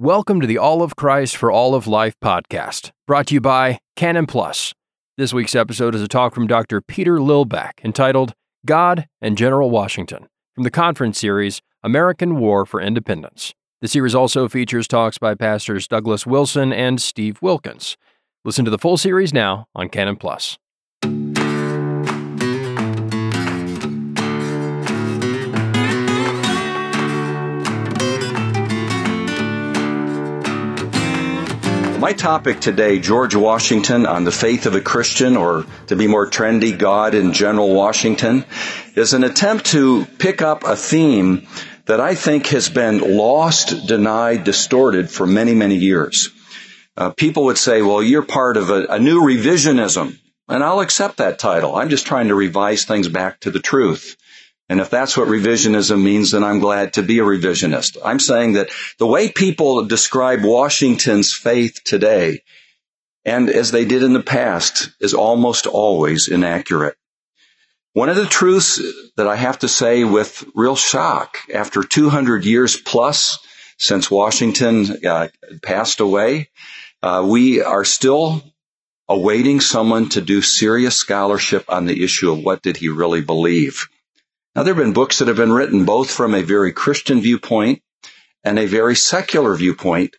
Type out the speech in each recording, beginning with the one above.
Welcome to the All of Christ for All of Life podcast, brought to you by Canon Plus. This week's episode is a talk from Dr. Peter Lillback entitled God and General Washington from the conference series American War for Independence. The series also features talks by pastors Douglas Wilson and Steve Wilkins. Listen to the full series now on Canon Plus. My topic today, George Washington on the faith of a Christian, or to be more trendy, God and General Washington, is an attempt to pick up a theme that I think has been lost, denied, distorted for many, many years. Uh, people would say, well, you're part of a, a new revisionism. And I'll accept that title. I'm just trying to revise things back to the truth. And if that's what revisionism means, then I'm glad to be a revisionist. I'm saying that the way people describe Washington's faith today, and as they did in the past, is almost always inaccurate. One of the truths that I have to say with real shock, after 200 years plus since Washington uh, passed away, uh, we are still awaiting someone to do serious scholarship on the issue of what did he really believe. Now, there have been books that have been written both from a very Christian viewpoint and a very secular viewpoint,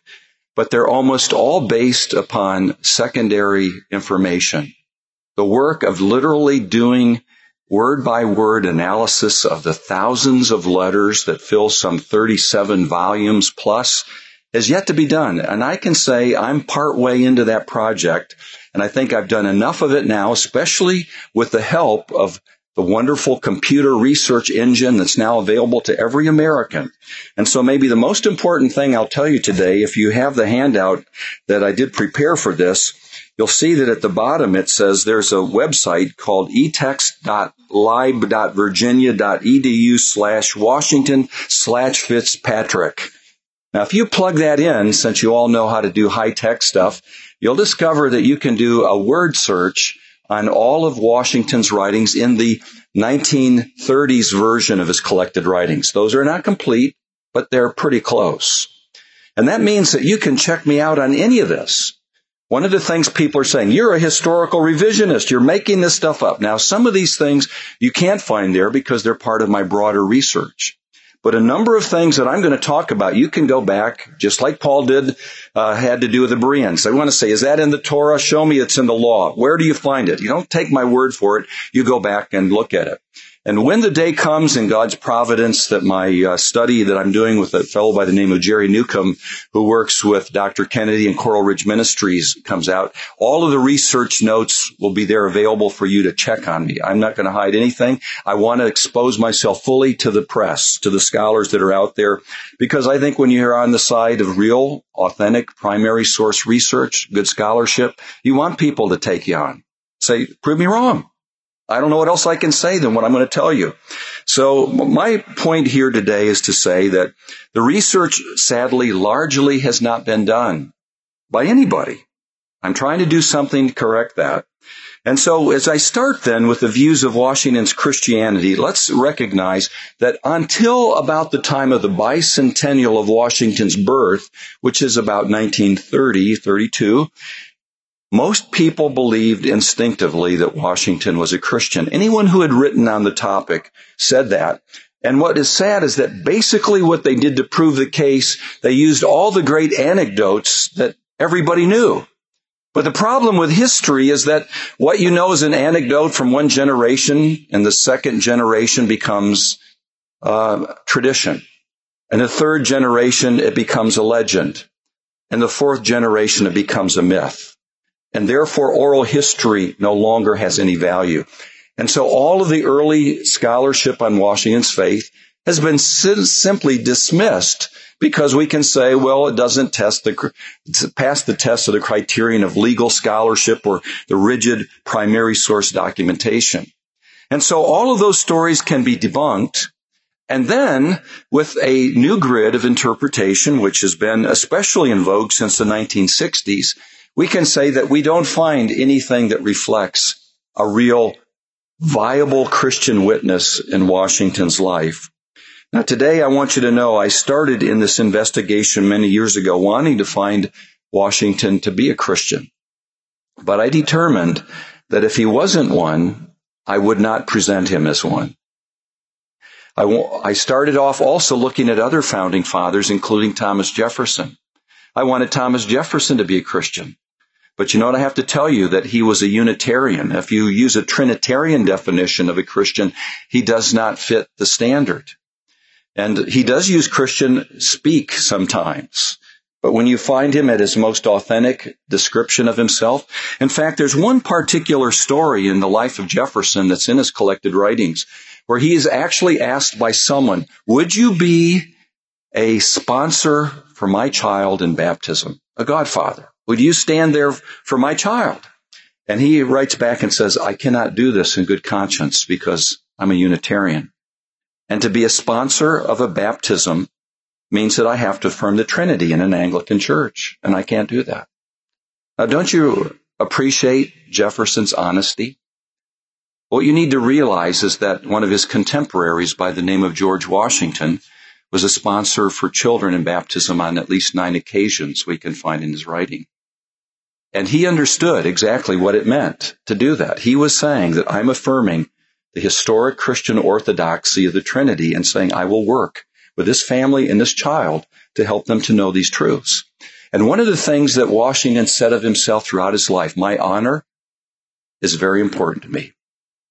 but they're almost all based upon secondary information. The work of literally doing word by word analysis of the thousands of letters that fill some 37 volumes plus has yet to be done. And I can say I'm part way into that project. And I think I've done enough of it now, especially with the help of the wonderful computer research engine that's now available to every American. And so maybe the most important thing I'll tell you today, if you have the handout that I did prepare for this, you'll see that at the bottom it says there's a website called etext.lib.virginia.edu slash Washington slash Fitzpatrick. Now, if you plug that in, since you all know how to do high tech stuff, you'll discover that you can do a word search on all of Washington's writings in the 1930s version of his collected writings. Those are not complete, but they're pretty close. And that means that you can check me out on any of this. One of the things people are saying, you're a historical revisionist. You're making this stuff up. Now, some of these things you can't find there because they're part of my broader research. But a number of things that I'm going to talk about, you can go back, just like Paul did, uh, had to do with the Bereans. I want to say, is that in the Torah? Show me it's in the law. Where do you find it? You don't take my word for it. You go back and look at it. And when the day comes in God's providence that my uh, study that I'm doing with a fellow by the name of Jerry Newcombe, who works with Dr. Kennedy and Coral Ridge Ministries comes out, all of the research notes will be there available for you to check on me. I'm not going to hide anything. I want to expose myself fully to the press, to the scholars that are out there, because I think when you're on the side of real, authentic, primary source research, good scholarship, you want people to take you on. Say, prove me wrong. I don't know what else I can say than what I'm going to tell you. So my point here today is to say that the research sadly largely has not been done by anybody. I'm trying to do something to correct that. And so as I start then with the views of Washington's Christianity, let's recognize that until about the time of the bicentennial of Washington's birth, which is about 1930, 32, most people believed instinctively that Washington was a Christian. Anyone who had written on the topic said that. And what is sad is that basically what they did to prove the case, they used all the great anecdotes that everybody knew. But the problem with history is that what you know is an anecdote from one generation and the second generation becomes uh, tradition. And the third generation, it becomes a legend. And the fourth generation, it becomes a myth and therefore oral history no longer has any value. And so all of the early scholarship on Washington's faith has been simply dismissed because we can say, well, it doesn't test the, pass the test of the criterion of legal scholarship or the rigid primary source documentation. And so all of those stories can be debunked. And then with a new grid of interpretation, which has been especially in vogue since the 1960s, we can say that we don't find anything that reflects a real viable Christian witness in Washington's life. Now today I want you to know I started in this investigation many years ago wanting to find Washington to be a Christian. But I determined that if he wasn't one, I would not present him as one. I, I started off also looking at other founding fathers, including Thomas Jefferson. I wanted Thomas Jefferson to be a Christian. But you know what? I have to tell you that he was a Unitarian. If you use a Trinitarian definition of a Christian, he does not fit the standard. And he does use Christian speak sometimes. But when you find him at his most authentic description of himself, in fact, there's one particular story in the life of Jefferson that's in his collected writings where he is actually asked by someone, would you be a sponsor for my child in baptism? A godfather. Would you stand there for my child? And he writes back and says, I cannot do this in good conscience because I'm a Unitarian. And to be a sponsor of a baptism means that I have to affirm the Trinity in an Anglican church, and I can't do that. Now, don't you appreciate Jefferson's honesty? What you need to realize is that one of his contemporaries by the name of George Washington was a sponsor for children in baptism on at least nine occasions we can find in his writing. And he understood exactly what it meant to do that. He was saying that I'm affirming the historic Christian orthodoxy of the Trinity and saying I will work with this family and this child to help them to know these truths. And one of the things that Washington said of himself throughout his life, my honor is very important to me. He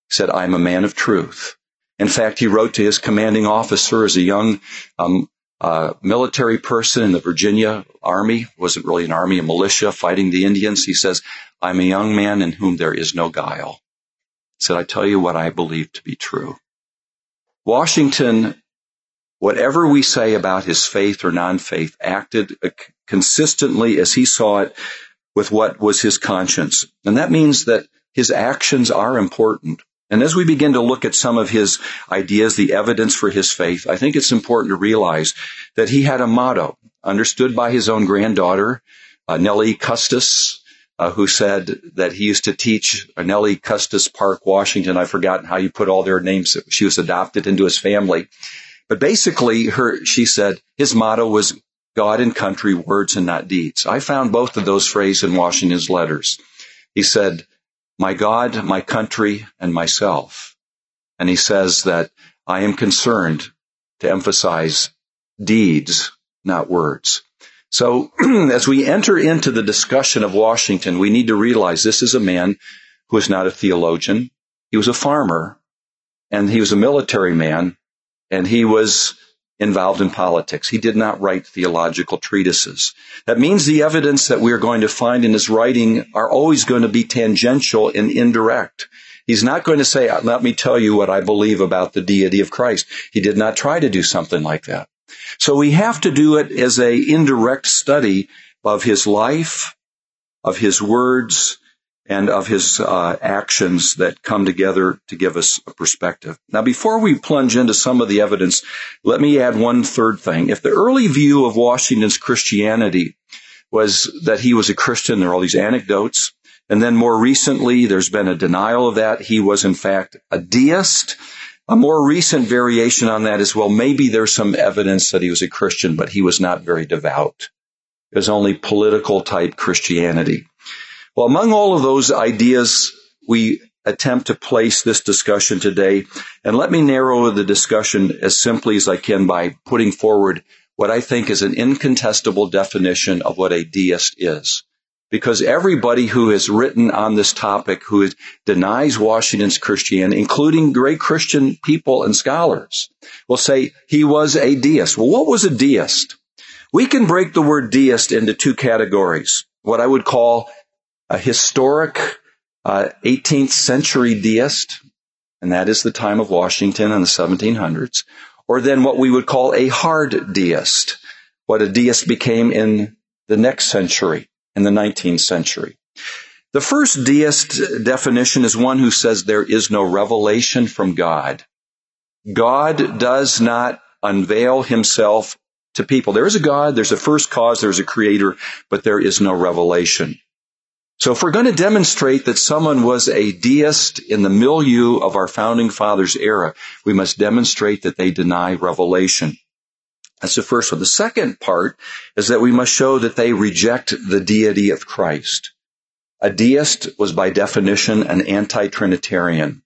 said, I'm a man of truth. In fact, he wrote to his commanding officer as a young um, uh, military person in the Virginia Army, wasn't really an army, a militia fighting the Indians. He says, I'm a young man in whom there is no guile. He said, I tell you what I believe to be true. Washington whatever we say about his faith or non-faith, acted consistently as he saw it with what was his conscience. And that means that his actions are important. And as we begin to look at some of his ideas, the evidence for his faith, I think it's important to realize that he had a motto understood by his own granddaughter, uh, Nellie Custis, uh, who said that he used to teach uh, Nellie Custis Park, Washington. I've forgotten how you put all their names. She was adopted into his family. But basically, her, she said his motto was God and country, words and not deeds. I found both of those phrases in Washington's letters. He said, my God, my country, and myself. And he says that I am concerned to emphasize deeds, not words. So as we enter into the discussion of Washington, we need to realize this is a man who is not a theologian. He was a farmer and he was a military man and he was involved in politics. He did not write theological treatises. That means the evidence that we are going to find in his writing are always going to be tangential and indirect. He's not going to say, let me tell you what I believe about the deity of Christ. He did not try to do something like that. So we have to do it as a indirect study of his life, of his words, and of his uh, actions that come together to give us a perspective. Now, before we plunge into some of the evidence, let me add one third thing. If the early view of Washington's Christianity was that he was a Christian, there are all these anecdotes, and then more recently, there's been a denial of that. He was, in fact, a deist. A more recent variation on that is, well, maybe there's some evidence that he was a Christian, but he was not very devout. It was only political type Christianity. Well, among all of those ideas, we attempt to place this discussion today. And let me narrow the discussion as simply as I can by putting forward what I think is an incontestable definition of what a deist is. Because everybody who has written on this topic who denies Washington's Christianity, including great Christian people and scholars, will say he was a deist. Well, what was a deist? We can break the word deist into two categories. What I would call a historic uh, 18th century deist, and that is the time of Washington in the 1700s, or then what we would call a hard deist, what a deist became in the next century, in the 19th century. The first deist definition is one who says there is no revelation from God. God does not unveil himself to people. There is a God, there's a first cause, there's a creator, but there is no revelation. So if we're going to demonstrate that someone was a deist in the milieu of our founding fathers era, we must demonstrate that they deny revelation. That's the first one. The second part is that we must show that they reject the deity of Christ. A deist was by definition an anti-Trinitarian.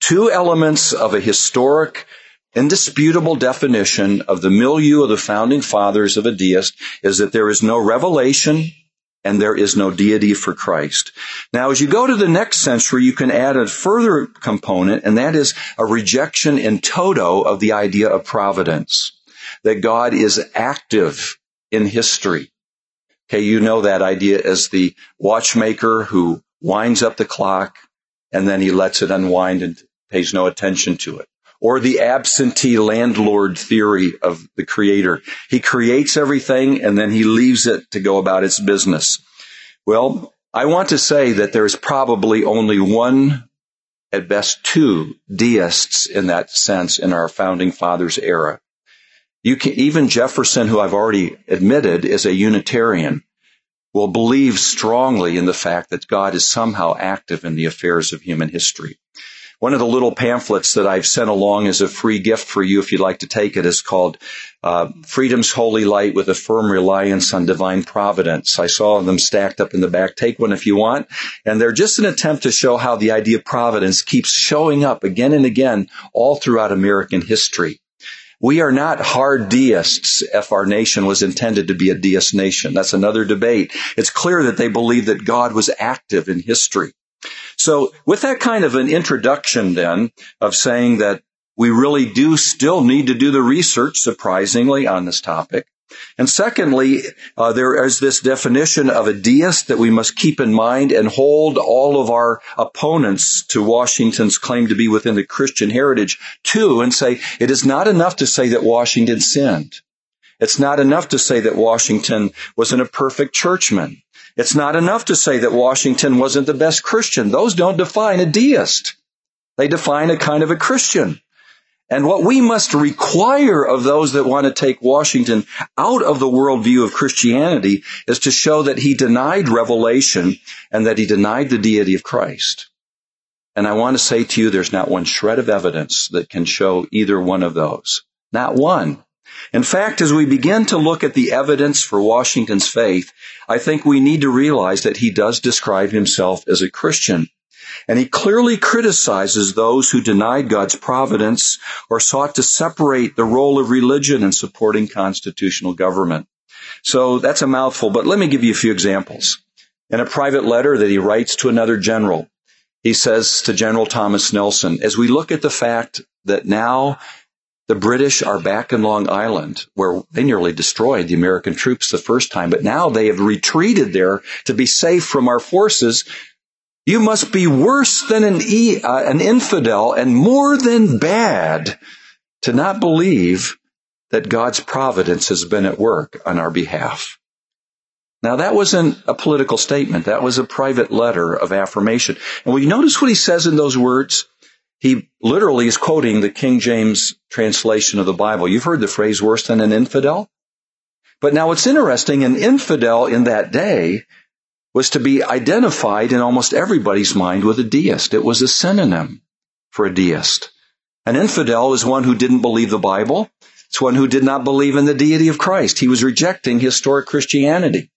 Two elements of a historic, indisputable definition of the milieu of the founding fathers of a deist is that there is no revelation and there is no deity for Christ. Now, as you go to the next century, you can add a further component, and that is a rejection in toto of the idea of providence. That God is active in history. Okay, you know that idea as the watchmaker who winds up the clock and then he lets it unwind and pays no attention to it. Or the absentee landlord theory of the creator. He creates everything and then he leaves it to go about its business. Well, I want to say that there's probably only one, at best two deists in that sense in our founding fathers era. You can, even Jefferson, who I've already admitted is a Unitarian, will believe strongly in the fact that God is somehow active in the affairs of human history. One of the little pamphlets that I've sent along as a free gift for you, if you'd like to take it, is called uh, "Freedom's Holy Light with a Firm Reliance on Divine Providence." I saw them stacked up in the back. Take one if you want, and they're just an attempt to show how the idea of providence keeps showing up again and again all throughout American history. We are not hard deists if our nation was intended to be a deist nation. That's another debate. It's clear that they believe that God was active in history. So with that kind of an introduction then of saying that we really do still need to do the research, surprisingly, on this topic, and secondly, uh, there is this definition of a deist that we must keep in mind and hold all of our opponents to Washington's claim to be within the Christian heritage to and say it is not enough to say that Washington sinned. It's not enough to say that Washington wasn't a perfect churchman. It's not enough to say that Washington wasn't the best Christian. Those don't define a deist. They define a kind of a Christian. And what we must require of those that want to take Washington out of the worldview of Christianity is to show that he denied revelation and that he denied the deity of Christ. And I want to say to you, there's not one shred of evidence that can show either one of those. Not one. In fact, as we begin to look at the evidence for Washington's faith, I think we need to realize that he does describe himself as a Christian. And he clearly criticizes those who denied God's providence or sought to separate the role of religion in supporting constitutional government. So that's a mouthful, but let me give you a few examples. In a private letter that he writes to another general, he says to General Thomas Nelson, as we look at the fact that now the British are back in Long Island, where they nearly destroyed the American troops the first time, but now they have retreated there to be safe from our forces. You must be worse than an, e, uh, an infidel and more than bad to not believe that God's providence has been at work on our behalf. Now that wasn't a political statement. That was a private letter of affirmation. And will you notice what he says in those words? He literally is quoting the King James translation of the Bible. You've heard the phrase worse than an infidel? But now it's interesting, an infidel in that day was to be identified in almost everybody's mind with a deist. It was a synonym for a deist. An infidel is one who didn't believe the Bible. It's one who did not believe in the deity of Christ. He was rejecting historic Christianity.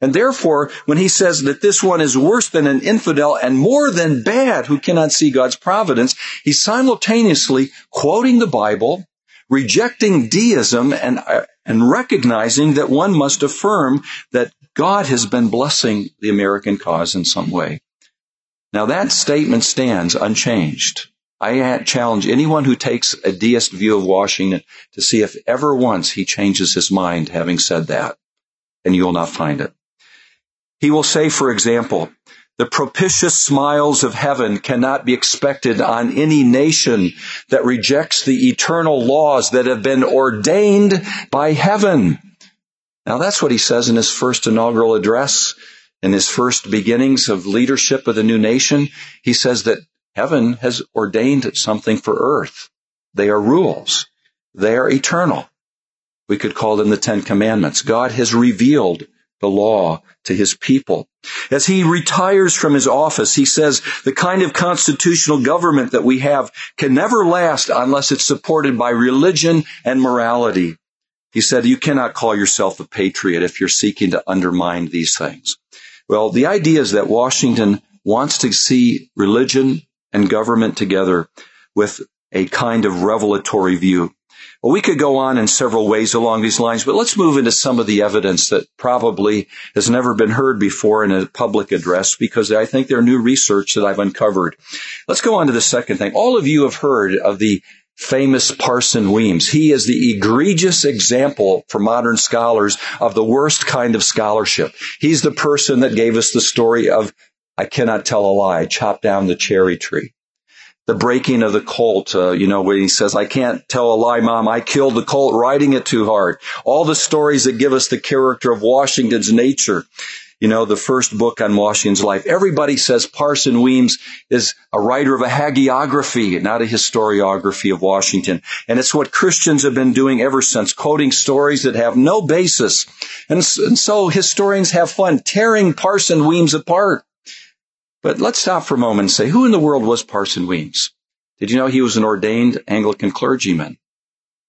And therefore, when he says that this one is worse than an infidel and more than bad who cannot see God's providence, he's simultaneously quoting the Bible, rejecting deism and, uh, and recognizing that one must affirm that God has been blessing the American cause in some way. Now that statement stands unchanged. I challenge anyone who takes a deist view of Washington to see if ever once he changes his mind having said that. And you will not find it. He will say, for example, the propitious smiles of heaven cannot be expected on any nation that rejects the eternal laws that have been ordained by heaven. Now that's what he says in his first inaugural address, in his first beginnings of leadership of the new nation. He says that heaven has ordained something for earth. They are rules. They are eternal. We could call them the Ten Commandments. God has revealed the law to his people. As he retires from his office, he says the kind of constitutional government that we have can never last unless it's supported by religion and morality. He said, you cannot call yourself a patriot if you're seeking to undermine these things. Well, the idea is that Washington wants to see religion and government together with a kind of revelatory view. Well, we could go on in several ways along these lines, but let's move into some of the evidence that probably has never been heard before in a public address because I think there are new research that I've uncovered. Let's go on to the second thing. All of you have heard of the famous Parson Weems. He is the egregious example for modern scholars of the worst kind of scholarship. He's the person that gave us the story of I cannot tell a lie, chop down the cherry tree the breaking of the colt, uh, you know, where he says, I can't tell a lie, mom. I killed the colt riding it too hard. All the stories that give us the character of Washington's nature. You know, the first book on Washington's life. Everybody says Parson Weems is a writer of a hagiography, not a historiography of Washington. And it's what Christians have been doing ever since, quoting stories that have no basis. And so historians have fun tearing Parson Weems apart. But let's stop for a moment and say, who in the world was Parson Weems? Did you know he was an ordained Anglican clergyman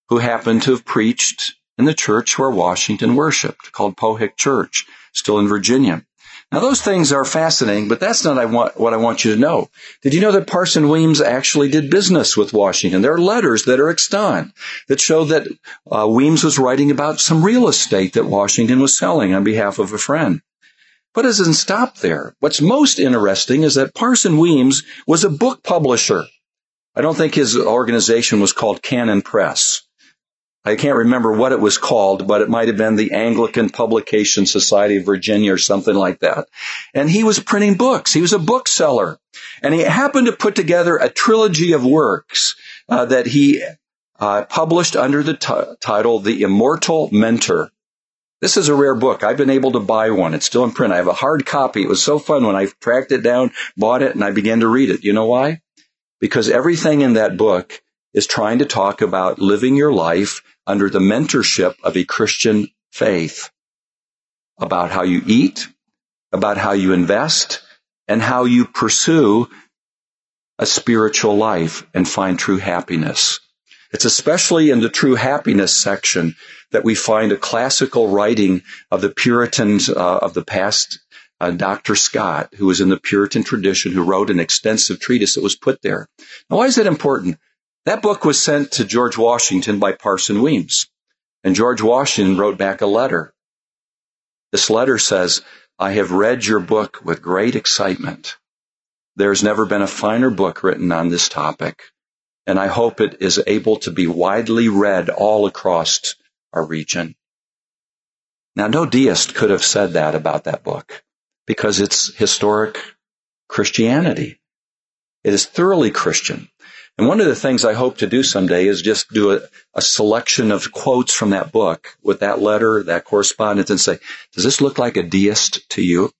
who happened to have preached in the church where Washington worshiped, called Pohick Church, still in Virginia? Now those things are fascinating, but that's not what I want you to know. Did you know that Parson Weems actually did business with Washington? There are letters that are extant that show that uh, Weems was writing about some real estate that Washington was selling on behalf of a friend. But it doesn't stop there. What's most interesting is that Parson Weems was a book publisher. I don't think his organization was called Canon Press. I can't remember what it was called, but it might have been the Anglican Publication Society of Virginia or something like that. And he was printing books. He was a bookseller. And he happened to put together a trilogy of works uh, that he uh, published under the t- title The Immortal Mentor. This is a rare book. I've been able to buy one. It's still in print. I have a hard copy. It was so fun when I tracked it down, bought it, and I began to read it. You know why? Because everything in that book is trying to talk about living your life under the mentorship of a Christian faith, about how you eat, about how you invest, and how you pursue a spiritual life and find true happiness. It's especially in the true happiness section that we find a classical writing of the Puritans uh, of the past, uh, Dr. Scott, who was in the Puritan tradition, who wrote an extensive treatise that was put there. Now, why is that important? That book was sent to George Washington by Parson Weems. And George Washington wrote back a letter. This letter says, I have read your book with great excitement. There has never been a finer book written on this topic and I hope it is able to be widely read all across our region. Now, no deist could have said that about that book because it's historic Christianity. It is thoroughly Christian. And one of the things I hope to do someday is just do a, a, selection of quotes from that book with that letter, that correspondence, and say, does this look like a deist to you?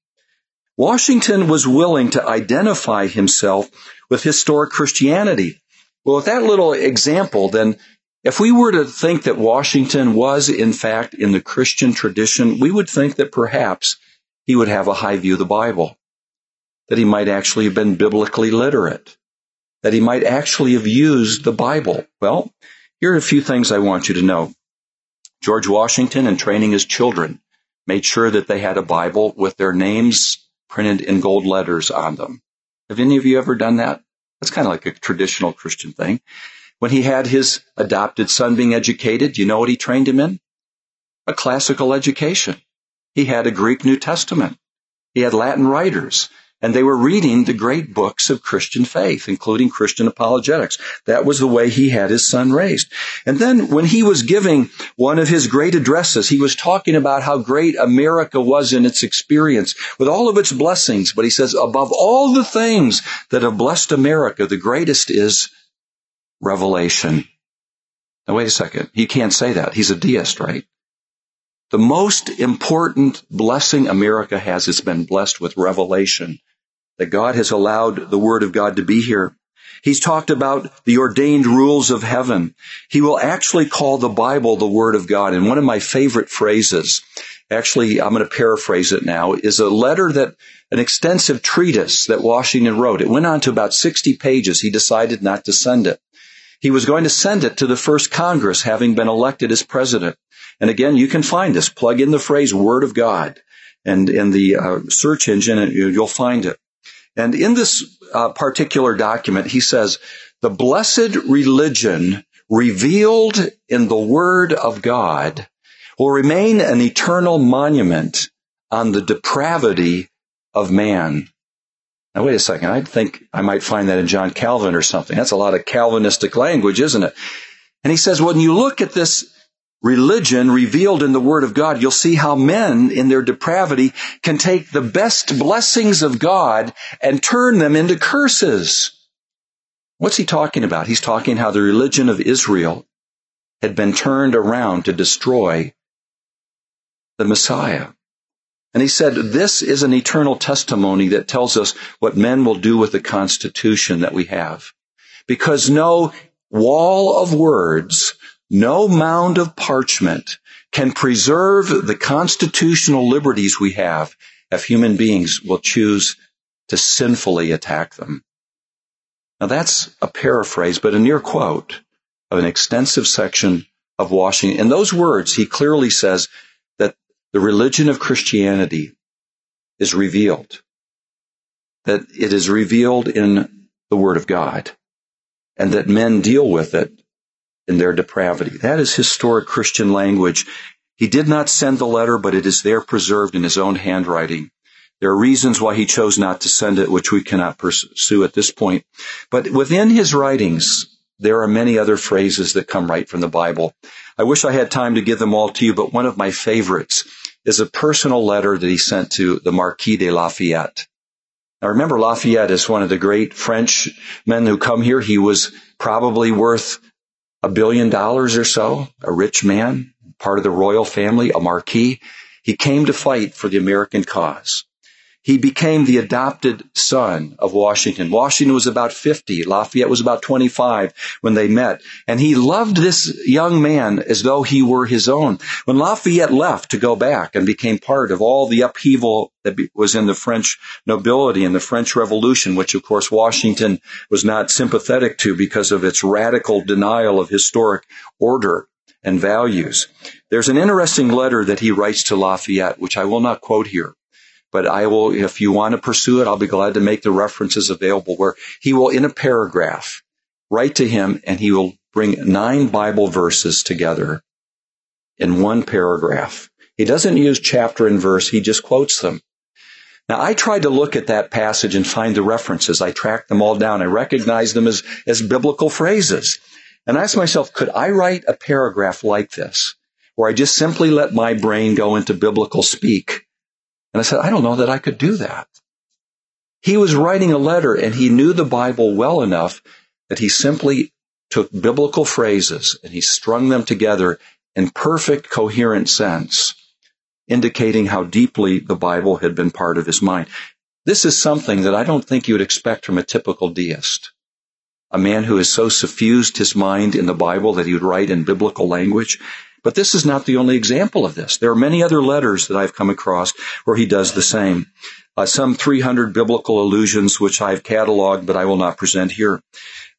Washington was willing to identify himself with historic Christianity. Well, with that little example, then if we were to think that Washington was in fact in the Christian tradition, we would think that perhaps he would have a high view of the Bible, that he might actually have been biblically literate, that he might actually have used the Bible. Well, here are a few things I want you to know. George Washington, in training his children, made sure that they had a Bible with their names printed in gold letters on them. Have any of you ever done that? That's kind of like a traditional Christian thing. When he had his adopted son being educated, you know what he trained him in? A classical education. He had a Greek New Testament. He had Latin writers and they were reading the great books of Christian faith, including Christian apologetics. That was the way he had his son raised. And then when he was giving one of his great addresses, he was talking about how great America was in its experience with all of its blessings. But he says, above all the things that have blessed America, the greatest is revelation. Now wait a second. He can't say that. He's a deist, right? The most important blessing America has has been blessed with revelation that God has allowed the Word of God to be here. He's talked about the ordained rules of heaven. He will actually call the Bible the Word of God. And one of my favorite phrases actually, I'm going to paraphrase it now, is a letter that, an extensive treatise that Washington wrote. It went on to about 60 pages. He decided not to send it. He was going to send it to the first Congress, having been elected as president. And again, you can find this. Plug in the phrase Word of God and in the uh, search engine, and you'll find it. And in this uh, particular document, he says, the blessed religion revealed in the Word of God will remain an eternal monument on the depravity of man. Now wait a second. I think I might find that in John Calvin or something. That's a lot of Calvinistic language, isn't it? And he says, when you look at this religion revealed in the Word of God, you'll see how men in their depravity can take the best blessings of God and turn them into curses. What's he talking about? He's talking how the religion of Israel had been turned around to destroy the Messiah. And he said, this is an eternal testimony that tells us what men will do with the Constitution that we have. Because no wall of words, no mound of parchment can preserve the constitutional liberties we have if human beings will choose to sinfully attack them. Now that's a paraphrase, but a near quote of an extensive section of Washington. In those words, he clearly says that the religion of Christianity is revealed, that it is revealed in the Word of God, and that men deal with it in their depravity. That is historic Christian language. He did not send the letter, but it is there preserved in his own handwriting. There are reasons why he chose not to send it, which we cannot pursue at this point. But within his writings, there are many other phrases that come right from the Bible. I wish I had time to give them all to you, but one of my favorites is a personal letter that he sent to the Marquis de Lafayette. Now remember, Lafayette is one of the great French men who come here. He was probably worth a billion dollars or so, a rich man, part of the royal family, a marquis. He came to fight for the American cause. He became the adopted son of Washington. Washington was about 50. Lafayette was about 25 when they met. And he loved this young man as though he were his own. When Lafayette left to go back and became part of all the upheaval that was in the French nobility and the French Revolution, which of course Washington was not sympathetic to because of its radical denial of historic order and values. There's an interesting letter that he writes to Lafayette, which I will not quote here. But I will, if you want to pursue it, I'll be glad to make the references available where he will, in a paragraph, write to him and he will bring nine Bible verses together in one paragraph. He doesn't use chapter and verse, he just quotes them. Now I tried to look at that passage and find the references. I tracked them all down. I recognized them as, as biblical phrases. And I asked myself, could I write a paragraph like this, where I just simply let my brain go into biblical speak and I said, I don't know that I could do that. He was writing a letter and he knew the Bible well enough that he simply took biblical phrases and he strung them together in perfect coherent sense, indicating how deeply the Bible had been part of his mind. This is something that I don't think you would expect from a typical deist. A man who has so suffused his mind in the Bible that he would write in biblical language. But this is not the only example of this. There are many other letters that I've come across where he does the same. Uh, some 300 biblical allusions, which I've cataloged, but I will not present here.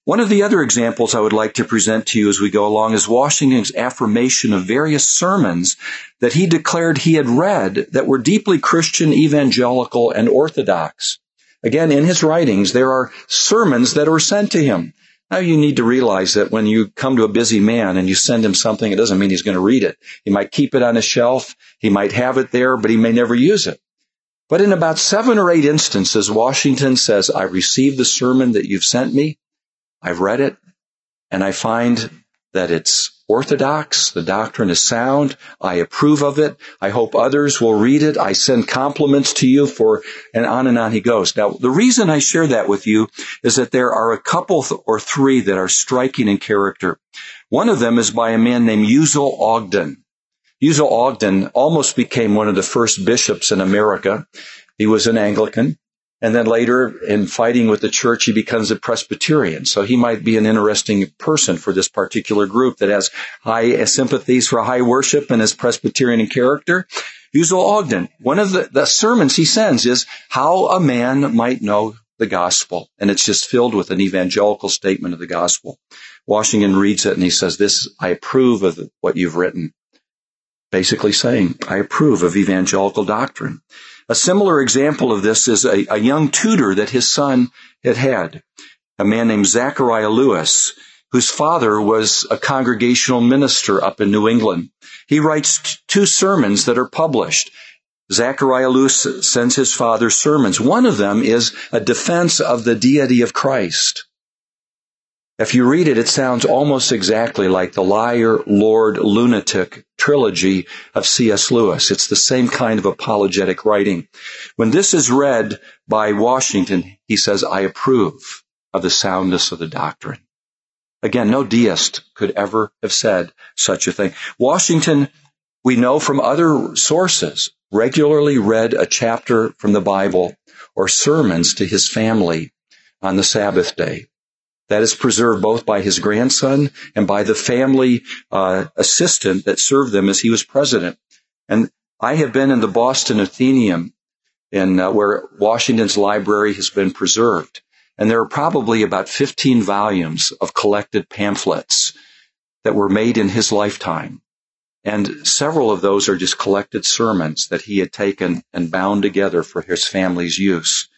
One of the other examples I would like to present to you as we go along is Washington's affirmation of various sermons that he declared he had read that were deeply Christian, evangelical, and orthodox. Again, in his writings, there are sermons that were sent to him. Now you need to realize that when you come to a busy man and you send him something, it doesn't mean he's going to read it. He might keep it on a shelf. He might have it there, but he may never use it. But in about seven or eight instances, Washington says, I received the sermon that you've sent me. I've read it and I find that it's orthodox. The doctrine is sound. I approve of it. I hope others will read it. I send compliments to you for, and on and on he goes. Now, the reason I share that with you is that there are a couple or three that are striking in character. One of them is by a man named Uzal Ogden. Uzal Ogden almost became one of the first bishops in America. He was an Anglican. And then later in fighting with the church, he becomes a Presbyterian. So he might be an interesting person for this particular group that has high sympathies for high worship and is Presbyterian in character. Uzal Ogden, one of the, the sermons he sends is how a man might know the gospel. And it's just filled with an evangelical statement of the gospel. Washington reads it and he says, this, I approve of what you've written. Basically saying, I approve of evangelical doctrine. A similar example of this is a, a young tutor that his son had had, a man named Zachariah Lewis, whose father was a congregational minister up in New England. He writes t- two sermons that are published. Zachariah Lewis sends his father sermons. One of them is a defense of the deity of Christ. If you read it, it sounds almost exactly like the Liar, Lord, Lunatic trilogy of C.S. Lewis. It's the same kind of apologetic writing. When this is read by Washington, he says, I approve of the soundness of the doctrine. Again, no deist could ever have said such a thing. Washington, we know from other sources, regularly read a chapter from the Bible or sermons to his family on the Sabbath day. That is preserved both by his grandson and by the family uh, assistant that served them as he was president. And I have been in the Boston Athenaeum, in uh, where Washington's library has been preserved. And there are probably about 15 volumes of collected pamphlets that were made in his lifetime. And several of those are just collected sermons that he had taken and bound together for his family's use.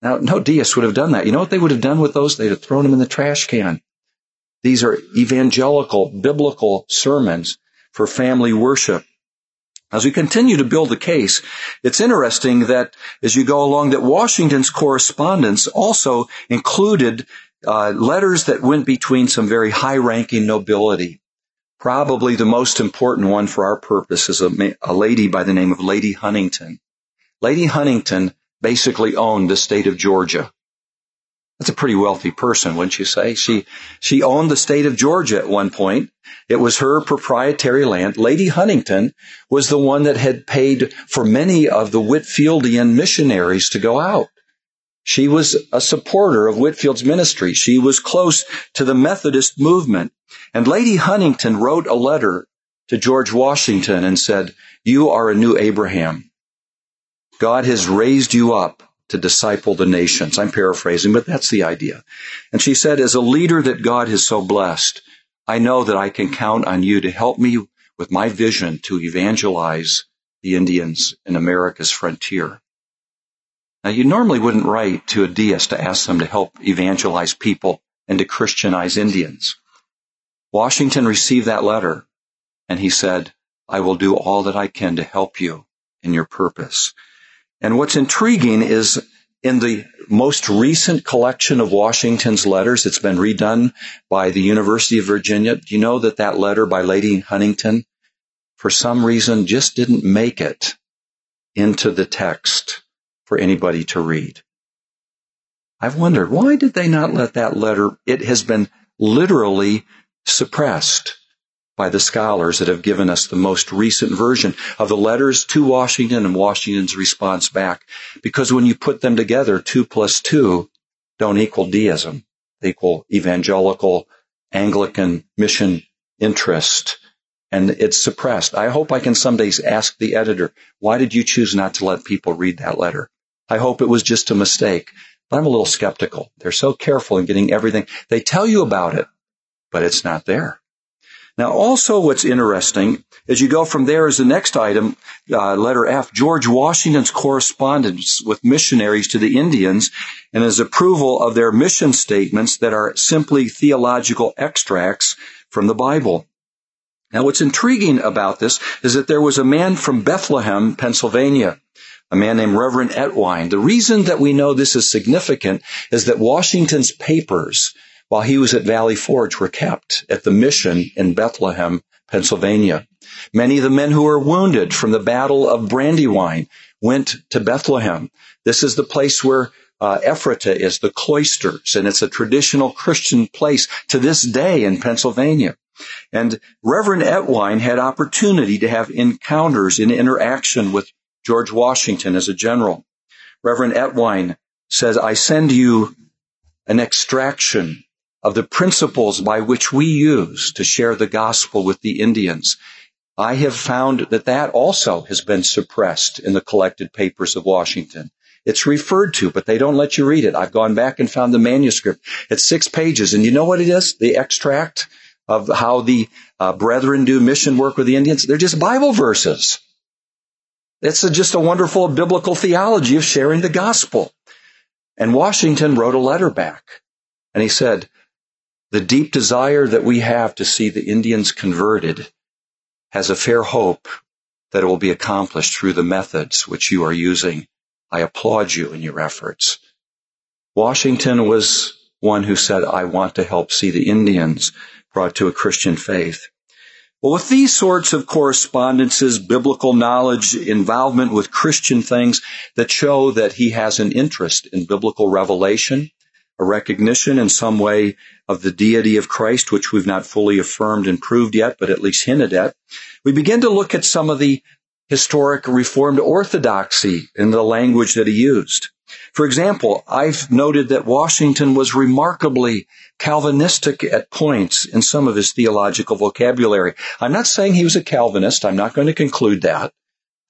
Now, no deist would have done that. You know what they would have done with those? They'd have thrown them in the trash can. These are evangelical, biblical sermons for family worship. As we continue to build the case, it's interesting that as you go along that Washington's correspondence also included uh, letters that went between some very high-ranking nobility. Probably the most important one for our purpose is a, a lady by the name of Lady Huntingdon. Lady Huntingdon basically owned the state of Georgia. That's a pretty wealthy person, wouldn't you say? She, she owned the state of Georgia at one point. It was her proprietary land. Lady Huntingdon was the one that had paid for many of the Whitefieldian missionaries to go out. She was a supporter of Whitefield's ministry. She was close to the Methodist movement. And Lady Huntingdon wrote a letter to George Washington and said, you are a new Abraham. God has raised you up to disciple the nations. I'm paraphrasing, but that's the idea. And she said, as a leader that God has so blessed, I know that I can count on you to help me with my vision to evangelize the Indians in America's frontier. Now, you normally wouldn't write to a deist to ask them to help evangelize people and to Christianize Indians. Washington received that letter and he said, I will do all that I can to help you in your purpose. And what's intriguing is in the most recent collection of Washington's letters, it's been redone by the University of Virginia. Do you know that that letter by Lady Huntingdon, for some reason, just didn't make it into the text for anybody to read? I've wondered, why did they not let that letter, it has been literally suppressed by the scholars that have given us the most recent version of the letters to Washington and Washington's response back. Because when you put them together, two plus two don't equal deism. They equal evangelical Anglican mission interest. And it's suppressed. I hope I can someday ask the editor, why did you choose not to let people read that letter? I hope it was just a mistake. But I'm a little skeptical. They're so careful in getting everything. They tell you about it, but it's not there. Now, also what's interesting as you go from there is the next item, uh, letter F, George Washington's correspondence with missionaries to the Indians and his approval of their mission statements that are simply theological extracts from the Bible. Now, what's intriguing about this is that there was a man from Bethlehem, Pennsylvania, a man named Reverend Ettwein. The reason that we know this is significant is that Washington's papers while he was at Valley Forge were kept at the mission in Bethlehem, Pennsylvania. Many of the men who were wounded from the Battle of Brandywine went to Bethlehem. This is the place where uh, Ephrata is, the cloisters, and it's a traditional Christian place to this day in Pennsylvania. And Reverend Ettwein had opportunity to have encounters in interaction with George Washington as a general. Reverend Ettwein says, I send you an extraction of the principles by which we use to share the gospel with the Indians. I have found that that also has been suppressed in the collected papers of Washington. It's referred to, but they don't let you read it. I've gone back and found the manuscript. It's six pages. And you know what it is? The extract of how the uh, brethren do mission work with the Indians. They're just Bible verses. It's a, just a wonderful biblical theology of sharing the gospel. And Washington wrote a letter back and he said, the deep desire that we have to see the Indians converted has a fair hope that it will be accomplished through the methods which you are using. I applaud you in your efforts. Washington was one who said, I want to help see the Indians brought to a Christian faith. Well, with these sorts of correspondences, biblical knowledge, involvement with Christian things that show that he has an interest in biblical revelation, a recognition in some way of the deity of Christ, which we've not fully affirmed and proved yet, but at least hinted at, we begin to look at some of the historic Reformed orthodoxy in the language that he used. For example, I've noted that Washington was remarkably Calvinistic at points in some of his theological vocabulary. I'm not saying he was a Calvinist. I'm not going to conclude that.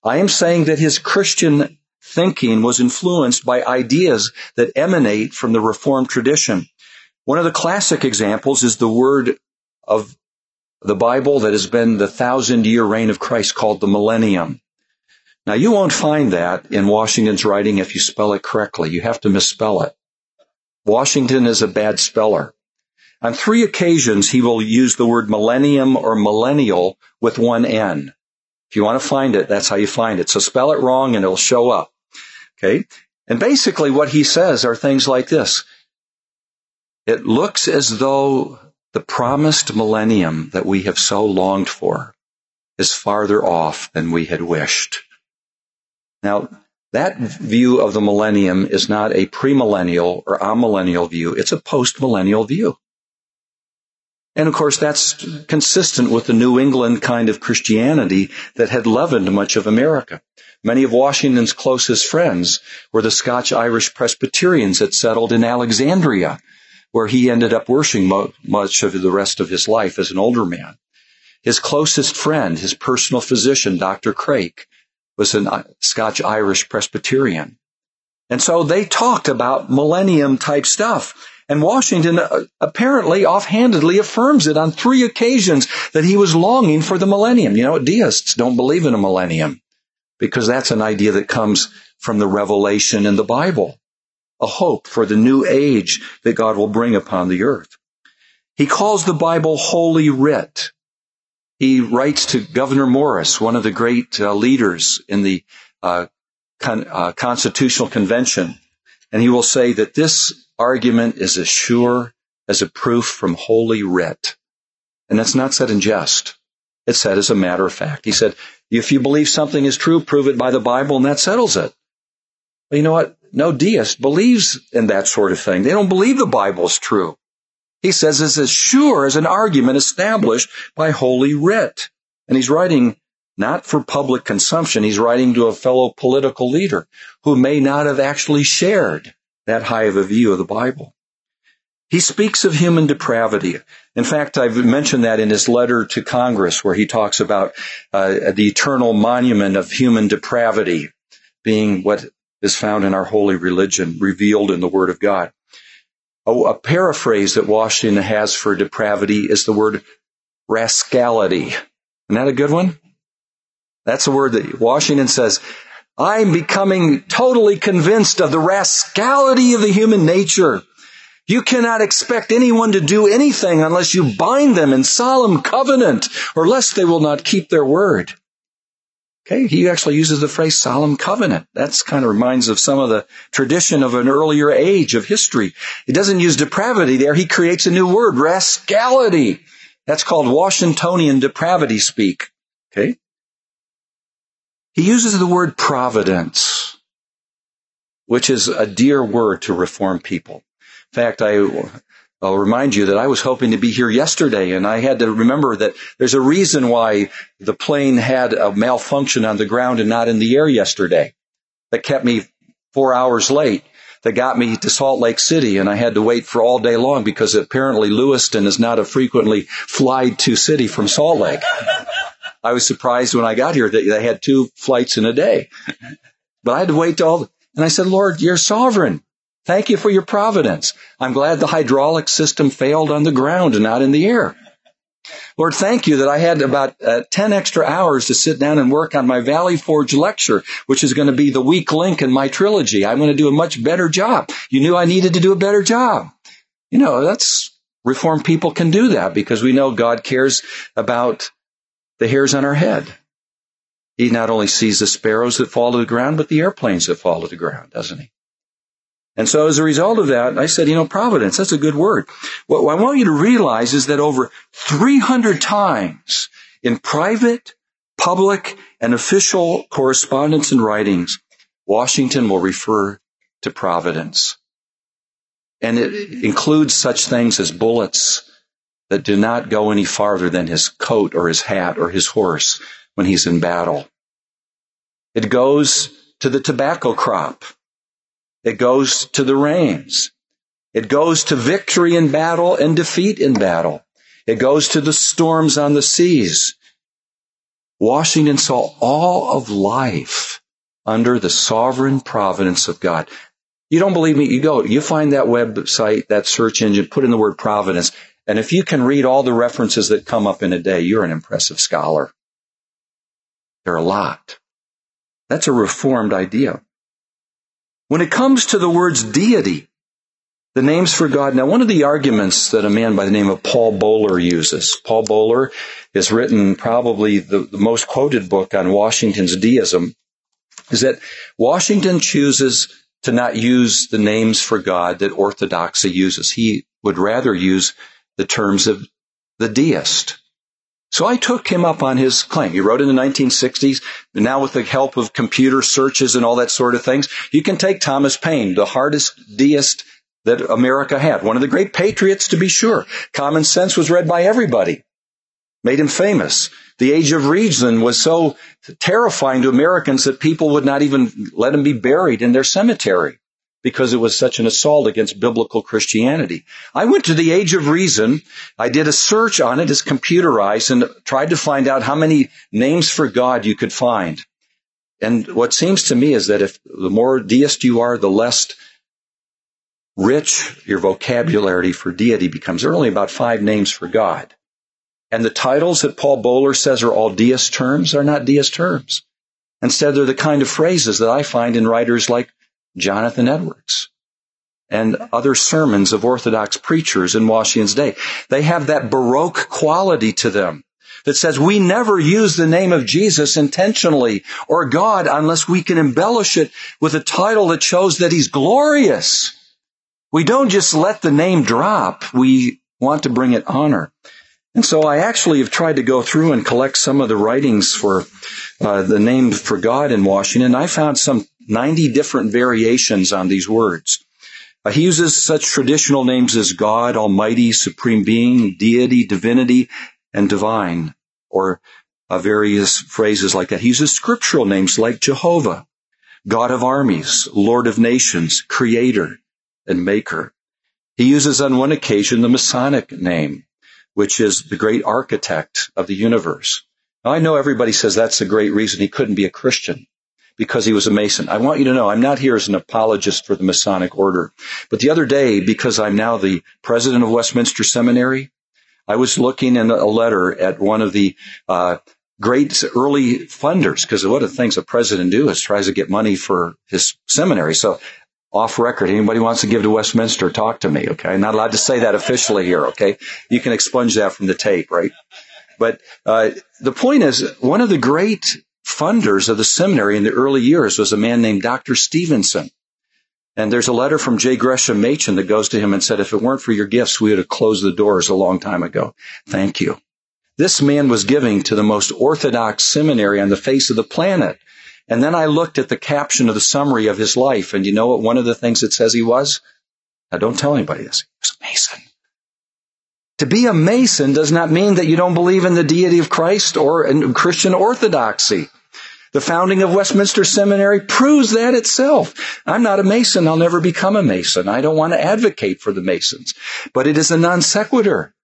I am saying that his Christian thinking was influenced by ideas that emanate from the Reformed tradition. One of the classic examples is the word of the Bible that has been the thousand year reign of Christ called the millennium. Now you won't find that in Washington's writing if you spell it correctly. You have to misspell it. Washington is a bad speller. On three occasions, he will use the word millennium or millennial with one N. If you want to find it, that's how you find it. So spell it wrong and it'll show up. Okay. And basically what he says are things like this. It looks as though the promised millennium that we have so longed for is farther off than we had wished. Now, that view of the millennium is not a premillennial or amillennial view. It's a postmillennial view. And of course, that's consistent with the New England kind of Christianity that had leavened much of America. Many of Washington's closest friends were the Scotch Irish Presbyterians that settled in Alexandria where he ended up worshiping mo- much of the rest of his life as an older man. His closest friend, his personal physician, Dr. Craik, was a Scotch Irish Presbyterian. And so they talked about millennium type stuff. And Washington uh, apparently offhandedly affirms it on three occasions that he was longing for the millennium. You know, deists don't believe in a millennium because that's an idea that comes from the revelation in the Bible a hope for the new age that God will bring upon the earth. He calls the Bible Holy Writ. He writes to Gouverneur Morris, one of the great uh, leaders in the uh, con- uh, Constitutional Convention, and he will say that this argument is as sure as a proof from Holy Writ. And that's not said in jest. It's said as a matter of fact. He said, if you believe something is true, prove it by the Bible, and that settles it. Well, you know what? no deist believes in that sort of thing. They don't believe the Bible is true. He says it's as sure as an argument established by Holy Writ. And he's writing not for public consumption. He's writing to a fellow political leader who may not have actually shared that high of a view of the Bible. He speaks of human depravity. In fact, I've mentioned that in his letter to Congress where he talks about uh, the eternal monument of human depravity being what is found in our holy religion, revealed in the Word of God. A, a paraphrase that Washington has for depravity is the word rascality. Isn't that a good one? That's a word that Washington says, I'm becoming totally convinced of the rascality of the human nature. You cannot expect anyone to do anything unless you bind them in solemn covenant, or lest they will not keep their word. Okay, he actually uses the phrase solemn covenant. That's kind of reminds of some of the tradition of an earlier age of history. He doesn't use depravity there. He creates a new word, rascality. That's called Washingtonian depravity speak. Okay. He uses the word providence, which is a dear word to reform people. In fact, I I'll remind you that I was hoping to be here yesterday and I had to remember that there's a reason why the plane had a malfunction on the ground and not in the air yesterday that kept me four hours late that got me to Salt Lake City and I had to wait for all day long because apparently Lewiston is not a frequently flied to city from Salt Lake. I was surprised when I got here that they had two flights in a day. But I had to wait till, and I said, Lord, you're sovereign. Thank you for your providence. I'm glad the hydraulic system failed on the ground and not in the air. Lord, thank you that I had about uh, 10 extra hours to sit down and work on my Valley Forge lecture, which is going to be the weak link in my trilogy. I'm going to do a much better job. You knew I needed to do a better job. You know, that's reformed people can do that because we know God cares about the hairs on our head. He not only sees the sparrows that fall to the ground, but the airplanes that fall to the ground, doesn't he? And so as a result of that, I said, you know, providence, that's a good word. What I want you to realize is that over 300 times in private, public, and official correspondence and writings, Washington will refer to providence. And it includes such things as bullets that do not go any farther than his coat or his hat or his horse when he's in battle. It goes to the tobacco crop it goes to the rains. It goes to victory in battle and defeat in battle. It goes to the storms on the seas. Washington saw all of life under the sovereign providence of God. You don't believe me? You go, you find that website, that search engine, put in the word providence. And if you can read all the references that come up in a day, you're an impressive scholar. There are a lot. That's a reformed idea. When it comes to the words deity, the names for God. Now, one of the arguments that a man by the name of Paul Boller uses, Paul Boller has written probably the, the most quoted book on Washington's deism, is that Washington chooses to not use the names for God that orthodoxy uses. He would rather use the terms of the deist. So I took him up on his claim. He wrote in the 1960s. Now with the help of computer searches and all that sort of things, you can take Thomas Paine, the hardest deist that America had. One of the great patriots to be sure. Common Sense was read by everybody. Made him famous. The Age of Reason was so terrifying to Americans that people would not even let him be buried in their cemetery because it was such an assault against biblical Christianity. I went to the Age of Reason. I did a search on it. It's computerized and tried to find out how many names for God you could find. And what seems to me is that if the more deist you are, the less rich your vocabulary for deity becomes. There are only about five names for God. And the titles that Paul Boller says are all deist terms are not deist terms. Instead, they're the kind of phrases that I find in writers like Jonathan Edwards and other sermons of Orthodox preachers in Washington's day. They have that Baroque quality to them that says we never use the name of Jesus intentionally or God unless we can embellish it with a title that shows that he's glorious. We don't just let the name drop. We want to bring it honor. And so I actually have tried to go through and collect some of the writings for uh, the name for God in Washington. I found some 90 different variations on these words. Uh, he uses such traditional names as God, Almighty, Supreme Being, Deity, Divinity, and Divine, or uh, various phrases like that. He uses scriptural names like Jehovah, God of armies, Lord of nations, Creator, and Maker. He uses on one occasion the Masonic name, which is the great architect of the universe. Now I know everybody says that's a great reason he couldn't be a Christian because he was a Mason. I want you to know I'm not here as an apologist for the Masonic order. But the other day, because I'm now the president of Westminster Seminary, I was looking in a letter at one of the uh, great early funders, because one of the things a president do is tries to get money for his seminary. So off record, anybody wants to give to Westminster, talk to me, okay? I'm not allowed to say that officially here, okay? You can expunge that from the tape, right? But uh, the point is, one of the great funders of the seminary in the early years was a man named Dr. Stevenson. And there's a letter from J. Gresham Machen that goes to him and said, if it weren't for your gifts, we would have closed the doors a long time ago. Thank you. This man was giving to the most orthodox seminary on the face of the planet. And then I looked at the caption of the summary of his life, and you know what one of the things it says he was? Now don't tell anybody this. He was a Mason. To be a Mason does not mean that you don't believe in the deity of Christ or in Christian orthodoxy. The founding of Westminster Seminary proves that itself. I'm not a Mason. I'll never become a Mason. I don't want to advocate for the Masons. But it is a non sequitur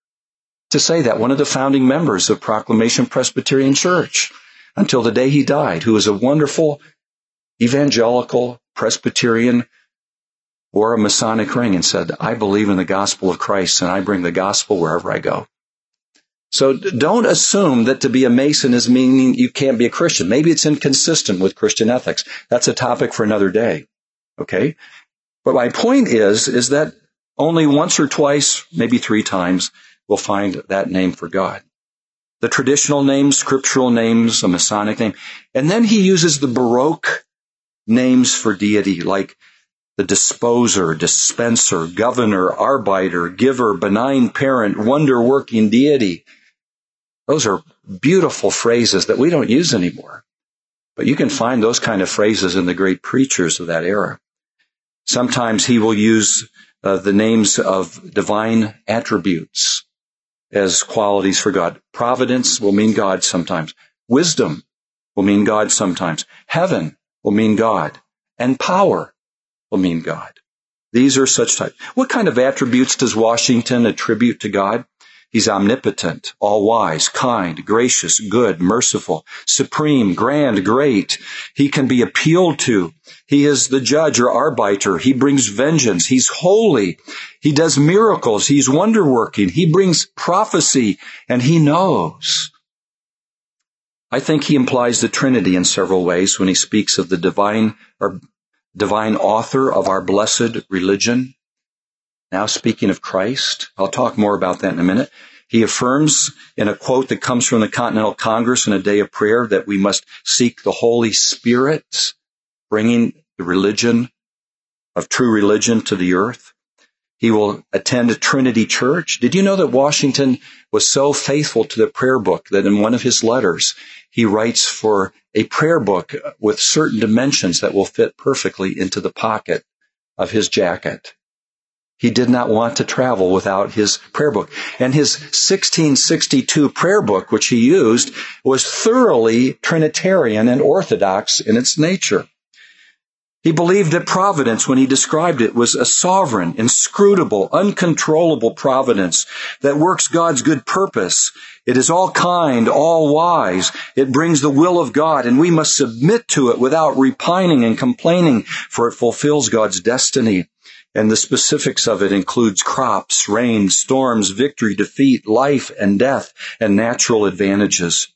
to say that. One of the founding members of Proclamation Presbyterian Church until the day he died, who was a wonderful evangelical Presbyterian wore a Masonic ring and said, I believe in the gospel of Christ and I bring the gospel wherever I go. So don't assume that to be a Mason is meaning you can't be a Christian. Maybe it's inconsistent with Christian ethics. That's a topic for another day. Okay? But my point is, is that only once or twice, maybe three times, we'll find that name for God. The traditional names, scriptural names, a Masonic name. And then he uses the Baroque names for deity, like the disposer, dispenser, governor, arbiter, giver, benign parent, wonder working deity. Those are beautiful phrases that we don't use anymore. But you can find those kind of phrases in the great preachers of that era. Sometimes he will use uh, the names of divine attributes as qualities for God. Providence will mean God sometimes. Wisdom will mean God sometimes. Heaven will mean God. And power will mean God. These are such types. What kind of attributes does Washington attribute to God? He's omnipotent, all wise, kind, gracious, good, merciful, supreme, grand, great. He can be appealed to. He is the judge or arbiter. He brings vengeance. He's holy. He does miracles. He's wonder working. He brings prophecy and he knows. I think he implies the Trinity in several ways when he speaks of the divine or divine author of our blessed religion. Now speaking of Christ, I'll talk more about that in a minute. He affirms in a quote that comes from the Continental Congress in a day of prayer that we must seek the Holy Spirit, bringing the religion of true religion to the earth. He will attend a Trinity church. Did you know that Washington was so faithful to the prayer book that in one of his letters, he writes for a prayer book with certain dimensions that will fit perfectly into the pocket of his jacket. He did not want to travel without his prayer book. And his 1662 prayer book, which he used, was thoroughly Trinitarian and Orthodox in its nature. He believed that providence, when he described it, was a sovereign, inscrutable, uncontrollable providence that works God's good purpose. It is all kind, all wise. It brings the will of God, and we must submit to it without repining and complaining, for it fulfills God's destiny. And the specifics of it includes crops, rain, storms, victory, defeat, life and death, and natural advantages.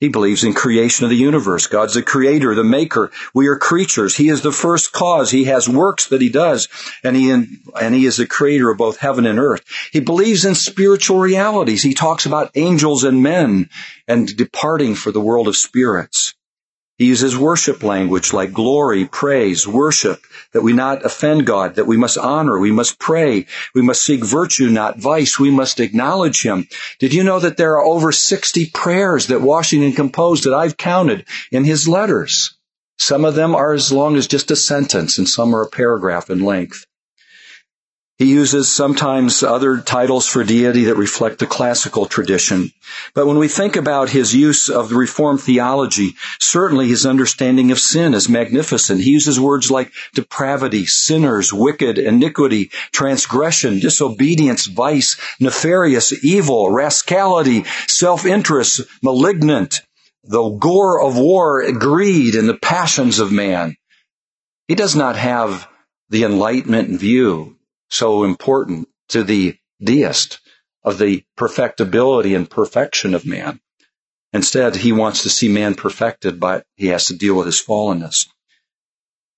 He believes in creation of the universe. God's the creator, the maker. We are creatures. He is the first cause. He has works that he does, and he and he is the creator of both heaven and earth. He believes in spiritual realities. He talks about angels and men and departing for the world of spirits. He uses worship language like glory, praise, worship, that we not offend God, that we must honor, we must pray, we must seek virtue, not vice, we must acknowledge Him. Did you know that there are over 60 prayers that Washington composed that I've counted in his letters? Some of them are as long as just a sentence and some are a paragraph in length. He uses sometimes other titles for deity that reflect the classical tradition. But when we think about his use of the Reformed theology, certainly his understanding of sin is magnificent. He uses words like depravity, sinners, wicked, iniquity, transgression, disobedience, vice, nefarious, evil, rascality, self-interest, malignant, the gore of war, greed, and the passions of man. He does not have the enlightenment view so important to the deist of the perfectibility and perfection of man. Instead, he wants to see man perfected, but he has to deal with his fallenness.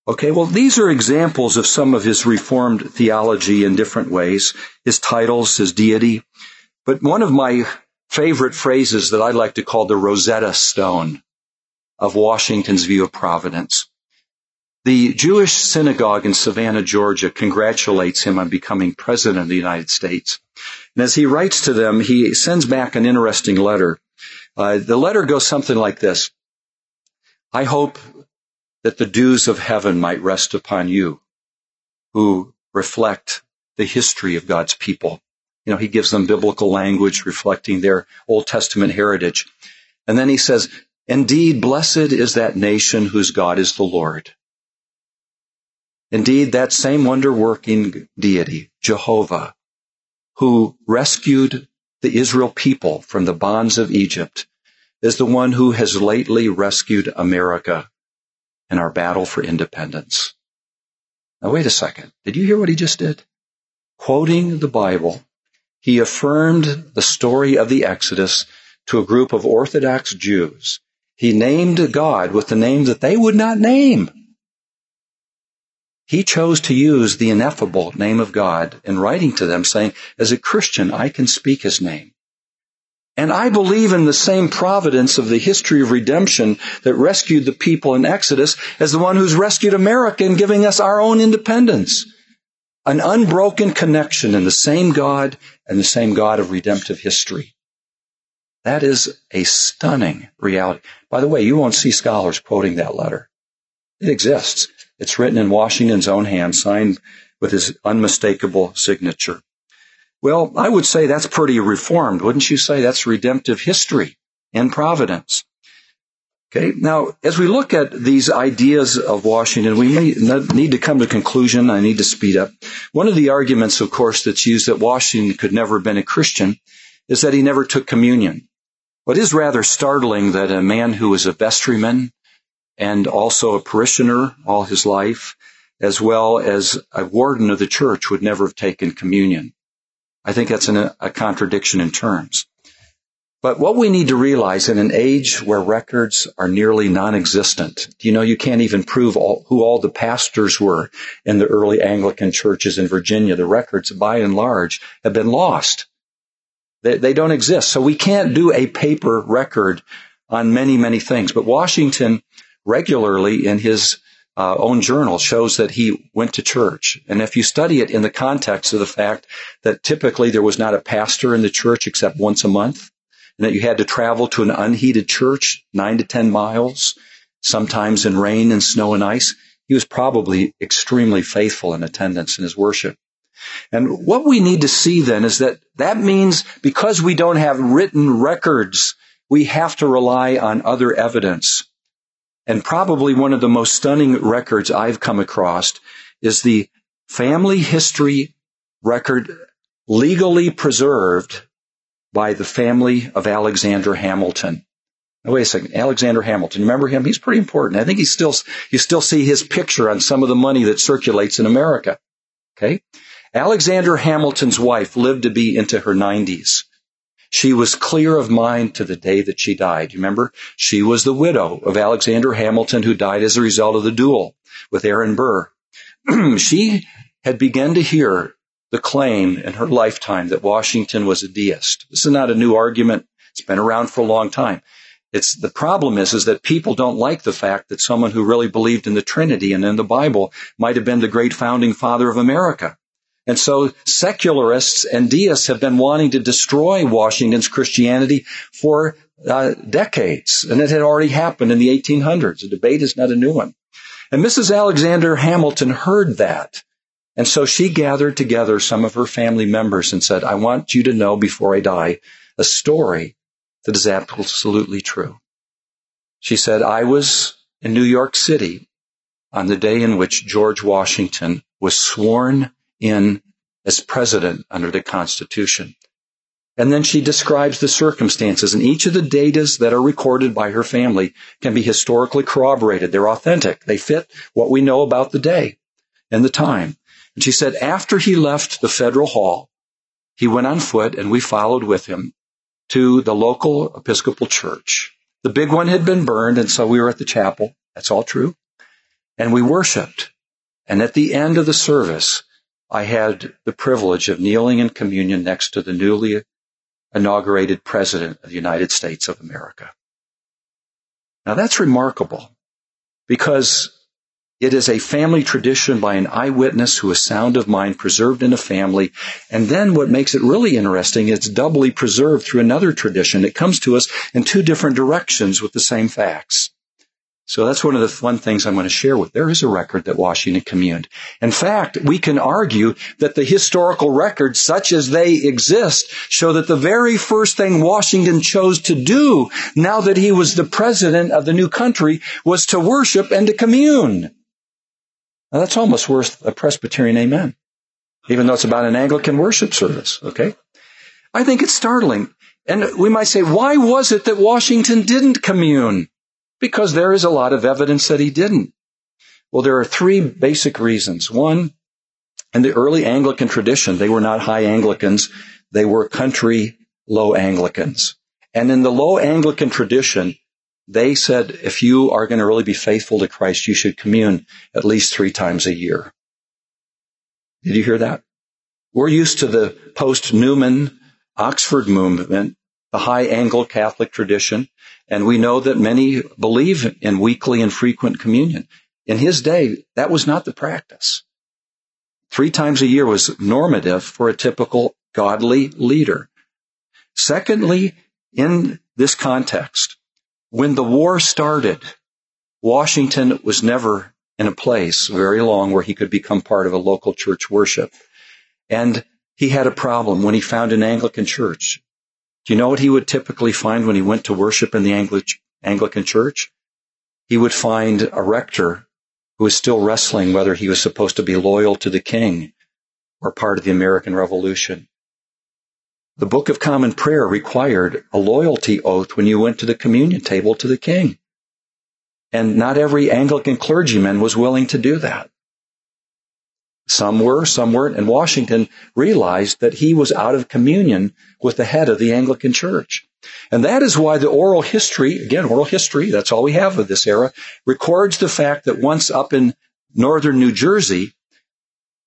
Okay, well, these are examples of some of his reformed theology in different ways, his titles, his deity. But one of my favorite phrases that I like to call the Rosetta Stone of Washington's view of providence the Jewish synagogue in Savannah, Georgia congratulates him on becoming president of the United States. And as he writes to them, he sends back an interesting letter. Uh, the letter goes something like this. I hope that the dews of heaven might rest upon you who reflect the history of God's people. You know, he gives them biblical language reflecting their Old Testament heritage. And then he says, indeed, blessed is that nation whose God is the Lord Indeed, that same wonder working deity, Jehovah, who rescued the Israel people from the bonds of Egypt is the one who has lately rescued America in our battle for independence. Now wait a second. Did you hear what he just did? Quoting the Bible, he affirmed the story of the Exodus to a group of Orthodox Jews. He named God with the name that they would not name. He chose to use the ineffable name of God in writing to them saying, as a Christian, I can speak his name. And I believe in the same providence of the history of redemption that rescued the people in Exodus as the one who's rescued America in giving us our own independence. An unbroken connection in the same God and the same God of redemptive history. That is a stunning reality. By the way, you won't see scholars quoting that letter. It exists. It's written in Washington's own hand, signed with his unmistakable signature. Well, I would say that's pretty reformed. Wouldn't you say that's redemptive history and providence? Okay. Now, as we look at these ideas of Washington, we may need to come to a conclusion. I need to speed up. One of the arguments, of course, that's used that Washington could never have been a Christian is that he never took communion. What is rather startling that a man who was a vestryman and also a parishioner all his life, as well as a warden of the church, would never have taken communion. I think that's an, a contradiction in terms. But what we need to realize in an age where records are nearly non-existent, you know, you can't even prove all, who all the pastors were in the early Anglican churches in Virginia. The records, by and large, have been lost. They, they don't exist. So we can't do a paper record on many, many things. But Washington regularly in his uh, own journal shows that he went to church. And if you study it in the context of the fact that typically there was not a pastor in the church except once a month, and that you had to travel to an unheated church nine to ten miles, sometimes in rain and snow and ice, he was probably extremely faithful in attendance in his worship. And what we need to see then is that that means because we don't have written records, we have to rely on other evidence. And probably one of the most stunning records I've come across is the family history record legally preserved by the family of Alexander Hamilton. Wait a second. Alexander Hamilton. Remember him? He's pretty important. I think he still, you still see his picture on some of the money that circulates in America. Okay. Alexander Hamilton's wife lived to be into her 90s. She was clear of mind to the day that she died. You remember? She was the widow of Alexander Hamilton who died as a result of the duel with Aaron Burr. she had begun to hear the claim in her lifetime that Washington was a deist. This is not a new argument. It's been around for a long time. It's the problem is, is that people don't like the fact that someone who really believed in the Trinity and in the Bible might have been the great founding father of America. And so secularists and deists have been wanting to destroy Washington's Christianity for uh, decades. And it had already happened in the 1800s. The debate is not a new one. And Mrs. Alexander Hamilton heard that. And so she gathered together some of her family members and said, I want you to know before I die a story that is absolutely true. She said, I was in New York City on the day in which George Washington was sworn in as president under the Constitution. And then she describes the circumstances, and each of the datas that are recorded by her family can be historically corroborated. They're authentic. They fit what we know about the day and the time. And she said, after he left the federal hall, he went on foot and we followed with him to the local Episcopal church. The big one had been burned, and so we were at the chapel. That's all true. And we worshiped. And at the end of the service, I had the privilege of kneeling in communion next to the newly inaugurated President of the United States of America. Now that's remarkable because it is a family tradition by an eyewitness who is sound of mind, preserved in a family. And then what makes it really interesting, it's doubly preserved through another tradition. It comes to us in two different directions with the same facts. So that's one of the fun things I'm going to share with. There is a record that Washington communed. In fact, we can argue that the historical records, such as they exist, show that the very first thing Washington chose to do, now that he was the president of the new country, was to worship and to commune. Now that's almost worth a Presbyterian amen, even though it's about an Anglican worship service, okay? I think it's startling. And we might say, why was it that Washington didn't commune? Because there is a lot of evidence that he didn't. Well, there are three basic reasons. One, in the early Anglican tradition, they were not high Anglicans. They were country low Anglicans. And in the low Anglican tradition, they said, if you are going to really be faithful to Christ, you should commune at least three times a year. Did you hear that? We're used to the post Newman Oxford movement, the high Anglo Catholic tradition, and we know that many believe in weekly and frequent communion. In his day, that was not the practice. Three times a year was normative for a typical godly leader. Secondly, in this context, when the war started, Washington was never in a place very long where he could become part of a local church worship. And he had a problem when he found an Anglican church. Do you know what he would typically find when he went to worship in the Anglican church? He would find a rector who was still wrestling whether he was supposed to be loyal to the king or part of the American Revolution. The Book of Common Prayer required a loyalty oath when you went to the communion table to the king. And not every Anglican clergyman was willing to do that. Some were, some weren't, and Washington realized that he was out of communion with the head of the Anglican Church. And that is why the oral history, again, oral history, that's all we have of this era, records the fact that once up in northern New Jersey,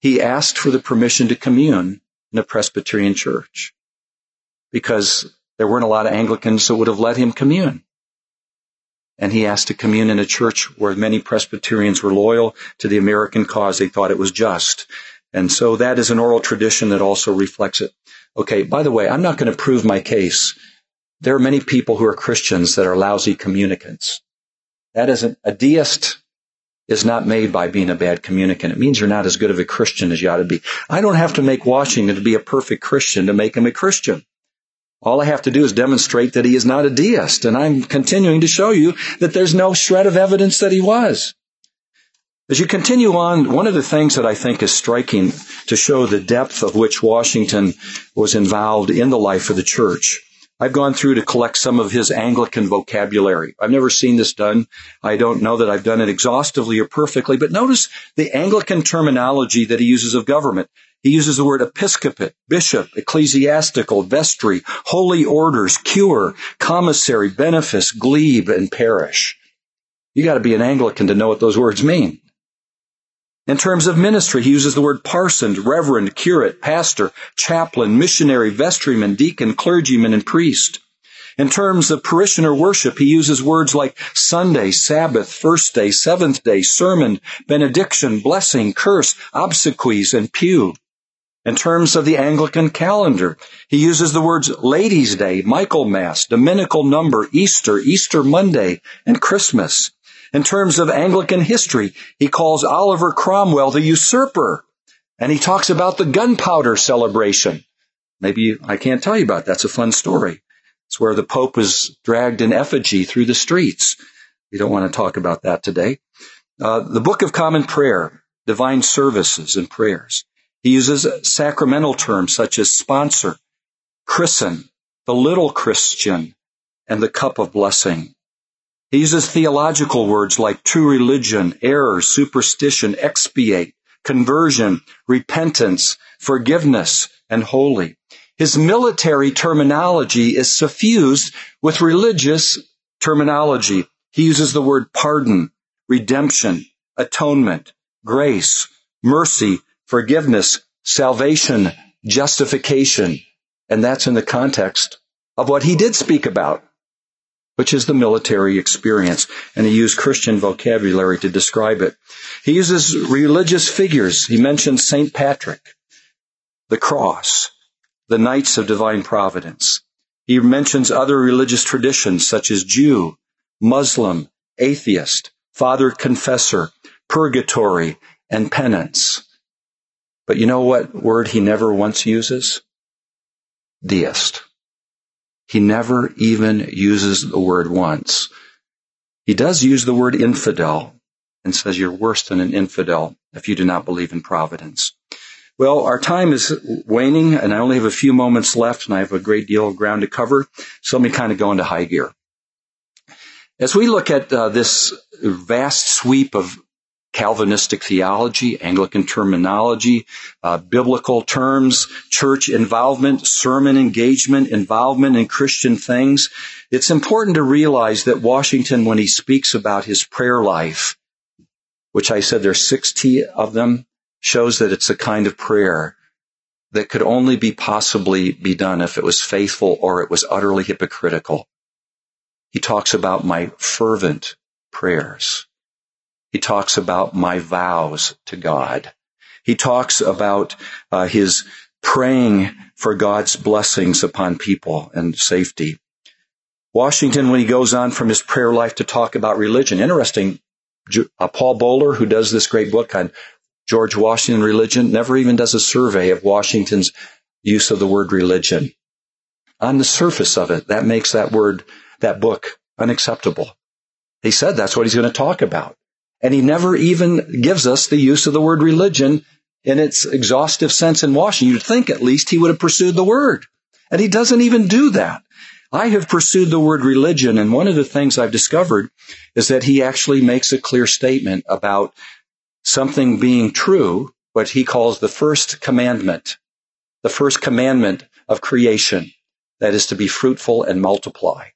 he asked for the permission to commune in a Presbyterian church because there weren't a lot of Anglicans that would have let him commune. And he asked to commune in a church where many Presbyterians were loyal to the American cause. They thought it was just. And so that is an oral tradition that also reflects it. Okay, by the way, I'm not going to prove my case. There are many people who are Christians that are lousy communicants. That isn't, a deist is not made by being a bad communicant. It means you're not as good of a Christian as you ought to be. I don't have to make Washington to be a perfect Christian to make him a Christian. All I have to do is demonstrate that he is not a deist, and I'm continuing to show you that there's no shred of evidence that he was. As you continue on, one of the things that I think is striking to show the depth of which Washington was involved in the life of the church. I've gone through to collect some of his Anglican vocabulary. I've never seen this done. I don't know that I've done it exhaustively or perfectly, but notice the Anglican terminology that he uses of government. He uses the word episcopate, bishop, ecclesiastical, vestry, holy orders, cure, commissary, benefice, glebe, and parish. You gotta be an Anglican to know what those words mean. In terms of ministry, he uses the word parson, reverend, curate, pastor, chaplain, missionary, vestryman, deacon, clergyman, and priest. In terms of parishioner worship, he uses words like Sunday, Sabbath, first day, seventh day, sermon, benediction, blessing, curse, obsequies, and pew. In terms of the Anglican calendar, he uses the words Ladies' Day, Michaelmas, Dominical number, Easter, Easter Monday, and Christmas. In terms of Anglican history, he calls Oliver Cromwell the usurper, and he talks about the gunpowder celebration. Maybe I can't tell you about that. That's a fun story. It's where the Pope was dragged in effigy through the streets. We don't want to talk about that today. Uh, the Book of Common Prayer, divine services and prayers. He uses sacramental terms such as sponsor, christen, the little Christian, and the cup of blessing. He uses theological words like true religion, error, superstition, expiate, conversion, repentance, forgiveness, and holy. His military terminology is suffused with religious terminology. He uses the word pardon, redemption, atonement, grace, mercy, forgiveness, salvation, justification. And that's in the context of what he did speak about, which is the military experience. And he used Christian vocabulary to describe it. He uses religious figures. He mentions St. Patrick, the cross, the Knights of Divine Providence. He mentions other religious traditions such as Jew, Muslim, atheist, Father Confessor, purgatory, and penance. But you know what word he never once uses? Deist. He never even uses the word once. He does use the word infidel and says you're worse than an infidel if you do not believe in providence. Well, our time is waning and I only have a few moments left and I have a great deal of ground to cover. So let me kind of go into high gear. As we look at uh, this vast sweep of Calvinistic theology, Anglican terminology, uh, biblical terms, church involvement, sermon engagement, involvement in Christian things. It's important to realize that Washington, when he speaks about his prayer life, which I said there's 60 of them, shows that it's a kind of prayer that could only be possibly be done if it was faithful or it was utterly hypocritical. He talks about my fervent prayers. He talks about my vows to God. He talks about uh, his praying for God's blessings upon people and safety. Washington, when he goes on from his prayer life to talk about religion, interesting, uh, Paul Boller, who does this great book on George Washington religion, never even does a survey of Washington's use of the word religion. On the surface of it, that makes that word, that book, unacceptable. He said that's what he's going to talk about. And he never even gives us the use of the word religion in its exhaustive sense in Washington. You'd think at least he would have pursued the word. And he doesn't even do that. I have pursued the word religion, and one of the things I've discovered is that he actually makes a clear statement about something being true, what he calls the first commandment, the first commandment of creation, that is to be fruitful and multiply.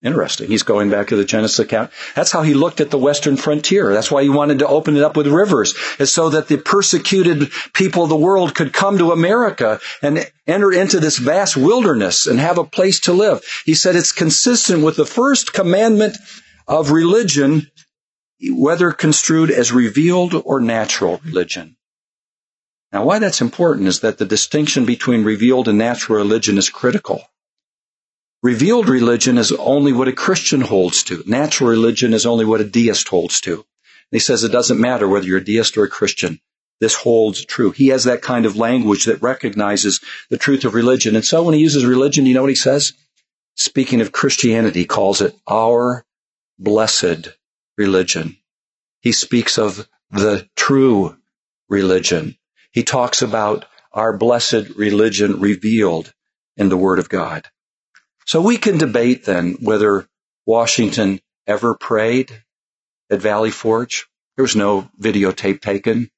Interesting. He's going back to the Genesis account. That's how he looked at the western frontier. That's why he wanted to open it up with rivers, is so that the persecuted people of the world could come to America and enter into this vast wilderness and have a place to live. He said it's consistent with the first commandment of religion, whether construed as revealed or natural religion. Now, why that's important is that the distinction between revealed and natural religion is critical. Revealed religion is only what a Christian holds to. Natural religion is only what a deist holds to. And he says it doesn't matter whether you're a deist or a Christian. This holds true. He has that kind of language that recognizes the truth of religion. And so when he uses religion, you know what he says? Speaking of Christianity, he calls it our blessed religion. He speaks of the true religion. He talks about our blessed religion revealed in the Word of God. So we can debate then whether Washington ever prayed at Valley Forge. There was no videotape taken.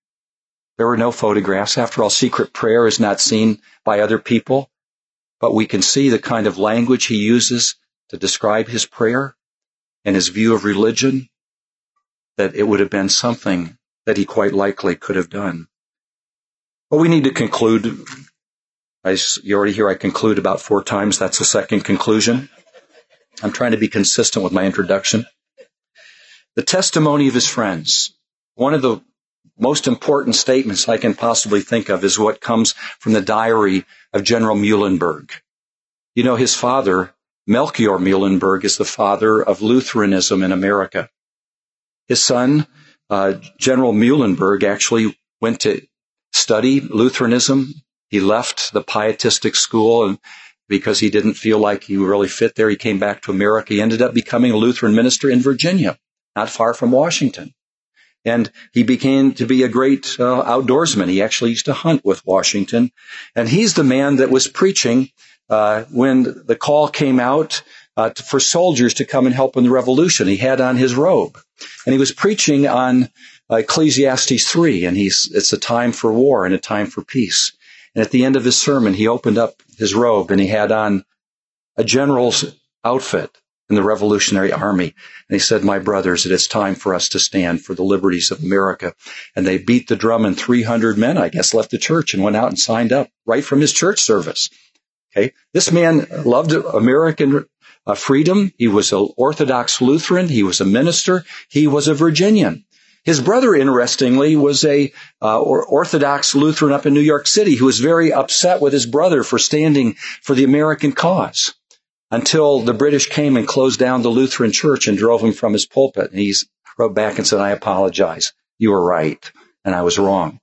There were no photographs. After all, secret prayer is not seen by other people, but we can see the kind of language he uses to describe his prayer and his view of religion, that it would have been something that he quite likely could have done. But we need to conclude You already hear I conclude about four times. That's the second conclusion. I'm trying to be consistent with my introduction. The testimony of his friends. One of the most important statements I can possibly think of is what comes from the diary of General Muhlenberg. You know, his father, Melchior Muhlenberg, is the father of Lutheranism in America. His son, uh, General Muhlenberg, actually went to study Lutheranism he left the pietistic school and because he didn't feel like he really fit there, he came back to America. He ended up becoming a Lutheran minister in Virginia, not far from Washington. And he became to be a great uh, outdoorsman. He actually used to hunt with Washington. And he's the man that was preaching uh, when the call came out uh, to, for soldiers to come and help in the revolution. He had on his robe. And he was preaching on Ecclesiastes 3. And he's, it's a time for war and a time for peace. And at the end of his sermon, he opened up his robe and he had on a general's outfit in the Revolutionary Army. And he said, My brothers, it is time for us to stand for the liberties of America. And they beat the drum and 300 men, I guess, left the church and went out and signed up right from his church service. Okay. This man loved American uh, freedom. He was an Orthodox Lutheran. He was a minister. He was a Virginian. His brother, interestingly, was a uh, Orthodox Lutheran up in New York City who was very upset with his brother for standing for the American cause until the British came and closed down the Lutheran church and drove him from his pulpit. And he wrote back and said, I apologize. You were right, and I was wrong.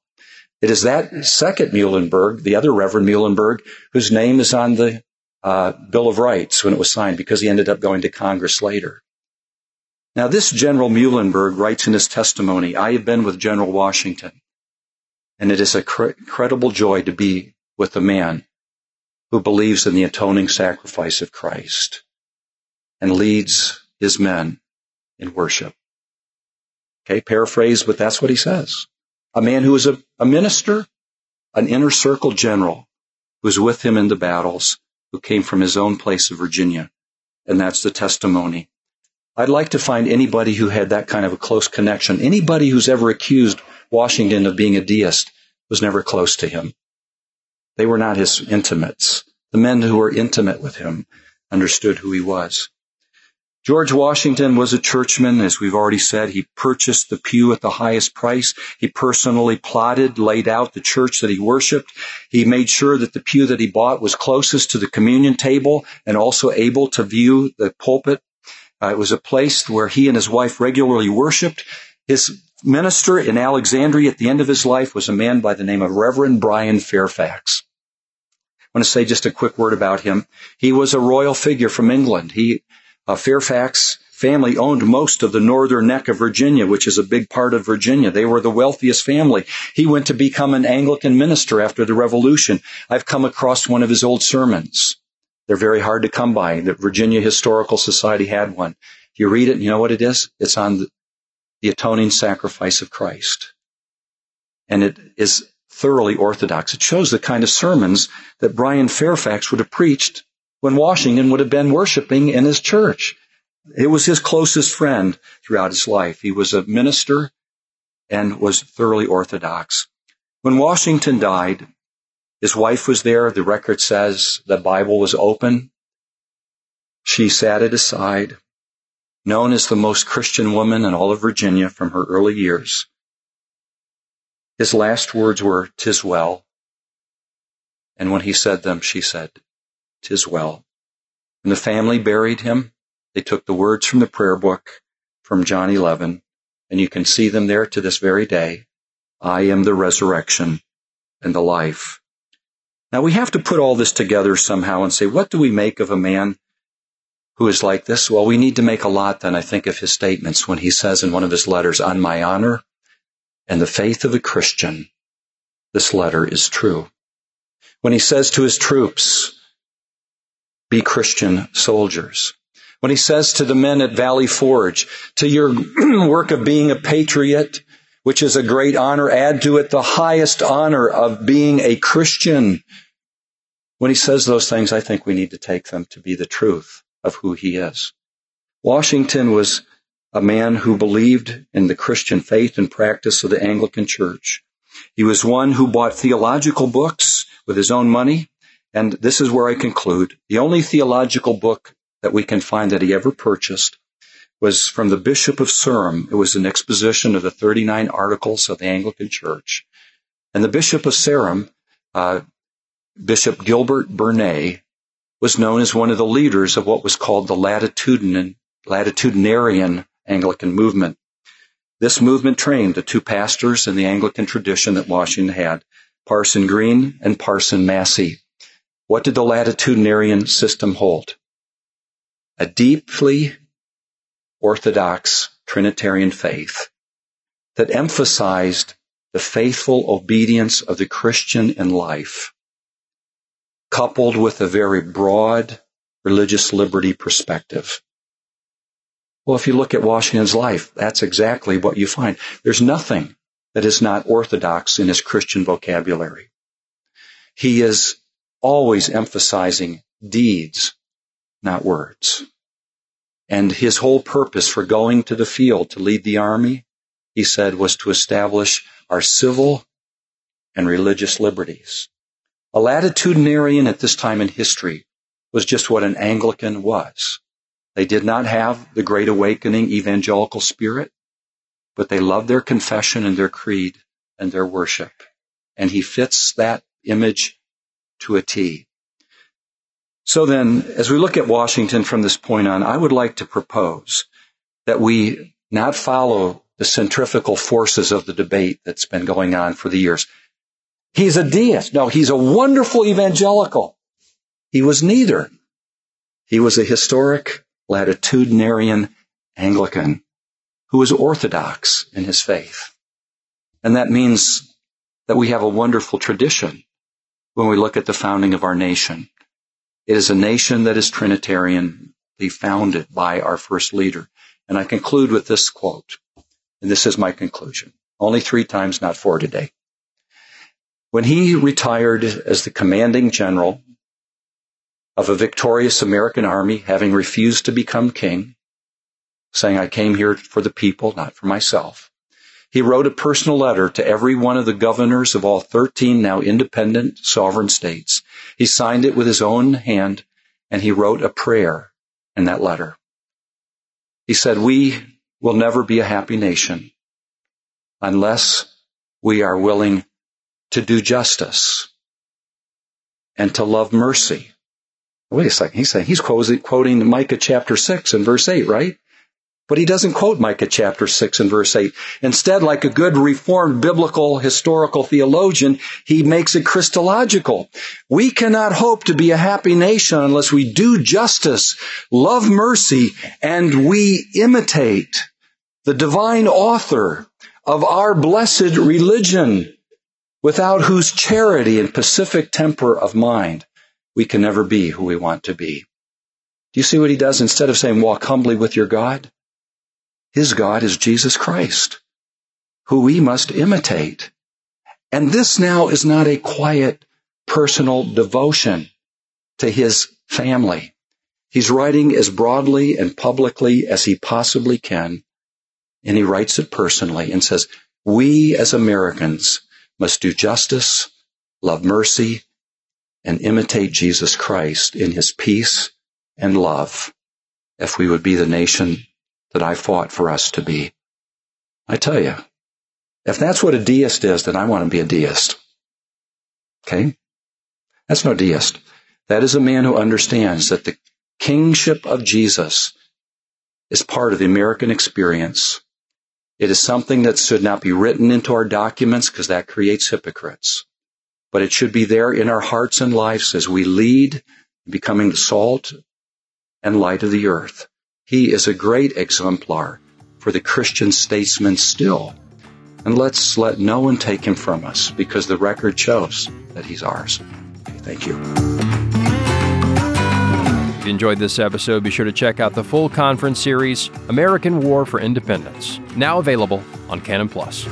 It is that second Muhlenberg, the other Reverend Muhlenberg, whose name is on the uh, Bill of Rights when it was signed because he ended up going to Congress later. Now, this General Muhlenberg writes in his testimony, I have been with General Washington. And it is a cr- incredible joy to be with a man who believes in the atoning sacrifice of Christ and leads his men in worship. Okay, paraphrase, but that's what he says. A man who is a, a minister, an inner circle general who was with him in the battles, who came from his own place of Virginia. And that's the testimony. I'd like to find anybody who had that kind of a close connection. Anybody who's ever accused Washington of being a deist was never close to him. They were not his intimates. The men who were intimate with him understood who he was. George Washington was a churchman, as we've already said. He purchased the pew at the highest price. He personally plotted, laid out the church that he worshiped. He made sure that the pew that he bought was closest to the communion table and also able to view the pulpit. Uh, it was a place where he and his wife regularly worshiped. His minister in Alexandria at the end of his life was a man by the name of Reverend Bryan Fairfax. I want to say just a quick word about him. He was a royal figure from England. He uh, Fairfax family owned most of the northern neck of Virginia, which is a big part of Virginia. They were the wealthiest family. He went to become an Anglican minister after the Revolution. I've come across one of his old sermons. They're very hard to come by. The Virginia Historical Society had one. You read it, you know what it is? It's on the, the atoning sacrifice of Christ. And it is thoroughly orthodox. It shows the kind of sermons that Bryan Fairfax would have preached when Washington would have been worshiping in his church. It was his closest friend throughout his life. He was a minister and was thoroughly orthodox. When Washington died, his wife was there. The record says the Bible was open. She sat at his side, known as the most Christian woman in all of Virginia from her early years. His last words were, "Tis well." And when he said them, she said, "Tis well." When the family buried him, they took the words from the prayer book from John 11, and you can see them there to this very day. I am the resurrection and the life. Now we have to put all this together somehow and say, what do we make of a man who is like this? Well, we need to make a lot then, I think, of his statements when he says in one of his letters, on my honor and the faith of a Christian, this letter is true. When he says to his troops, be Christian soldiers. When he says to the men at Valley Forge, to your work of being a patriot, which is a great honor, add to it the highest honor of being a Christian. When he says those things, I think we need to take them to be the truth of who he is. Washington was a man who believed in the Christian faith and practice of the Anglican Church. He was one who bought theological books with his own money. And this is where I conclude. The only theological book that we can find that he ever purchased was from the Bishop of Sarum. It was an exposition of the 39 articles of the Anglican Church. And the Bishop of Sarum, uh, Bishop Gilbert Burnet, was known as one of the leaders of what was called the latitudinarian Anglican movement. This movement trained the two pastors in the Anglican tradition that Washington had, Parson Green and Parson Massey. What did the latitudinarian system hold? A deeply orthodox Trinitarian faith that emphasized the faithful obedience of the Christian in life, coupled with a very broad religious liberty perspective. Well, if you look at Washington's life, that's exactly what you find. There's nothing that is not orthodox in his Christian vocabulary. He is always emphasizing deeds, not words. And his whole purpose for going to the field to lead the army, he said, was to establish our civil and religious liberties. A latitudinarian at this time in history was just what an Anglican was. They did not have the great awakening evangelical spirit, but they loved their confession and their creed and their worship. And he fits that image to a T. So then, as we look at Washington from this point on, I would like to propose that we not follow the centrifugal forces of the debate that's been going on for the years. He's a deist. No, he's a wonderful evangelical. He was neither. He was a historic latitudinarian Anglican who was orthodox in his faith. And that means that we have a wonderful tradition when we look at the founding of our nation. It is a nation that is Trinitarianly founded by our first leader. And I conclude with this quote, and this is my conclusion. Only three times, not four today. When he retired as the commanding general of a victorious American army, having refused to become king, saying, I came here for the people, not for myself. He wrote a personal letter to every one of the governors of all 13 now independent sovereign states. He signed it with his own hand and he wrote a prayer in that letter. He said, we will never be a happy nation unless we are willing to do justice and to love mercy. Wait a second. He's saying he's quoting Micah chapter 6 and verse 8, right? But he doesn't quote Micah chapter 6 and verse 8. Instead, like a good reformed biblical historical theologian, he makes it Christological. We cannot hope to be a happy nation unless we do justice, love mercy, and we imitate the divine author of our blessed religion, without whose charity and pacific temper of mind we can never be who we want to be. Do you see what he does? Instead of saying, walk humbly with your God, his God is Jesus Christ, who we must imitate. And this now is not a quiet personal devotion to his family. He's writing as broadly and publicly as he possibly can, and he writes it personally and says, we as Americans must do justice, love mercy, and imitate Jesus Christ in his peace and love if we would be the nation that I fought for us to be. I tell you, if that's what a deist is, then I want to be a deist. Okay? That's no deist. That is a man who understands that the kingship of Jesus is part of the American experience. It is something that should not be written into our documents because that creates hypocrites. But it should be there in our hearts and lives as we lead, becoming the salt and light of the earth. He is a great exemplar for the Christian statesman still. And let's let no one take him from us because the record shows that he's ours. Thank you. If you enjoyed this episode, be sure to check out the full conference series, American War for Independence, now available on Canon Plus.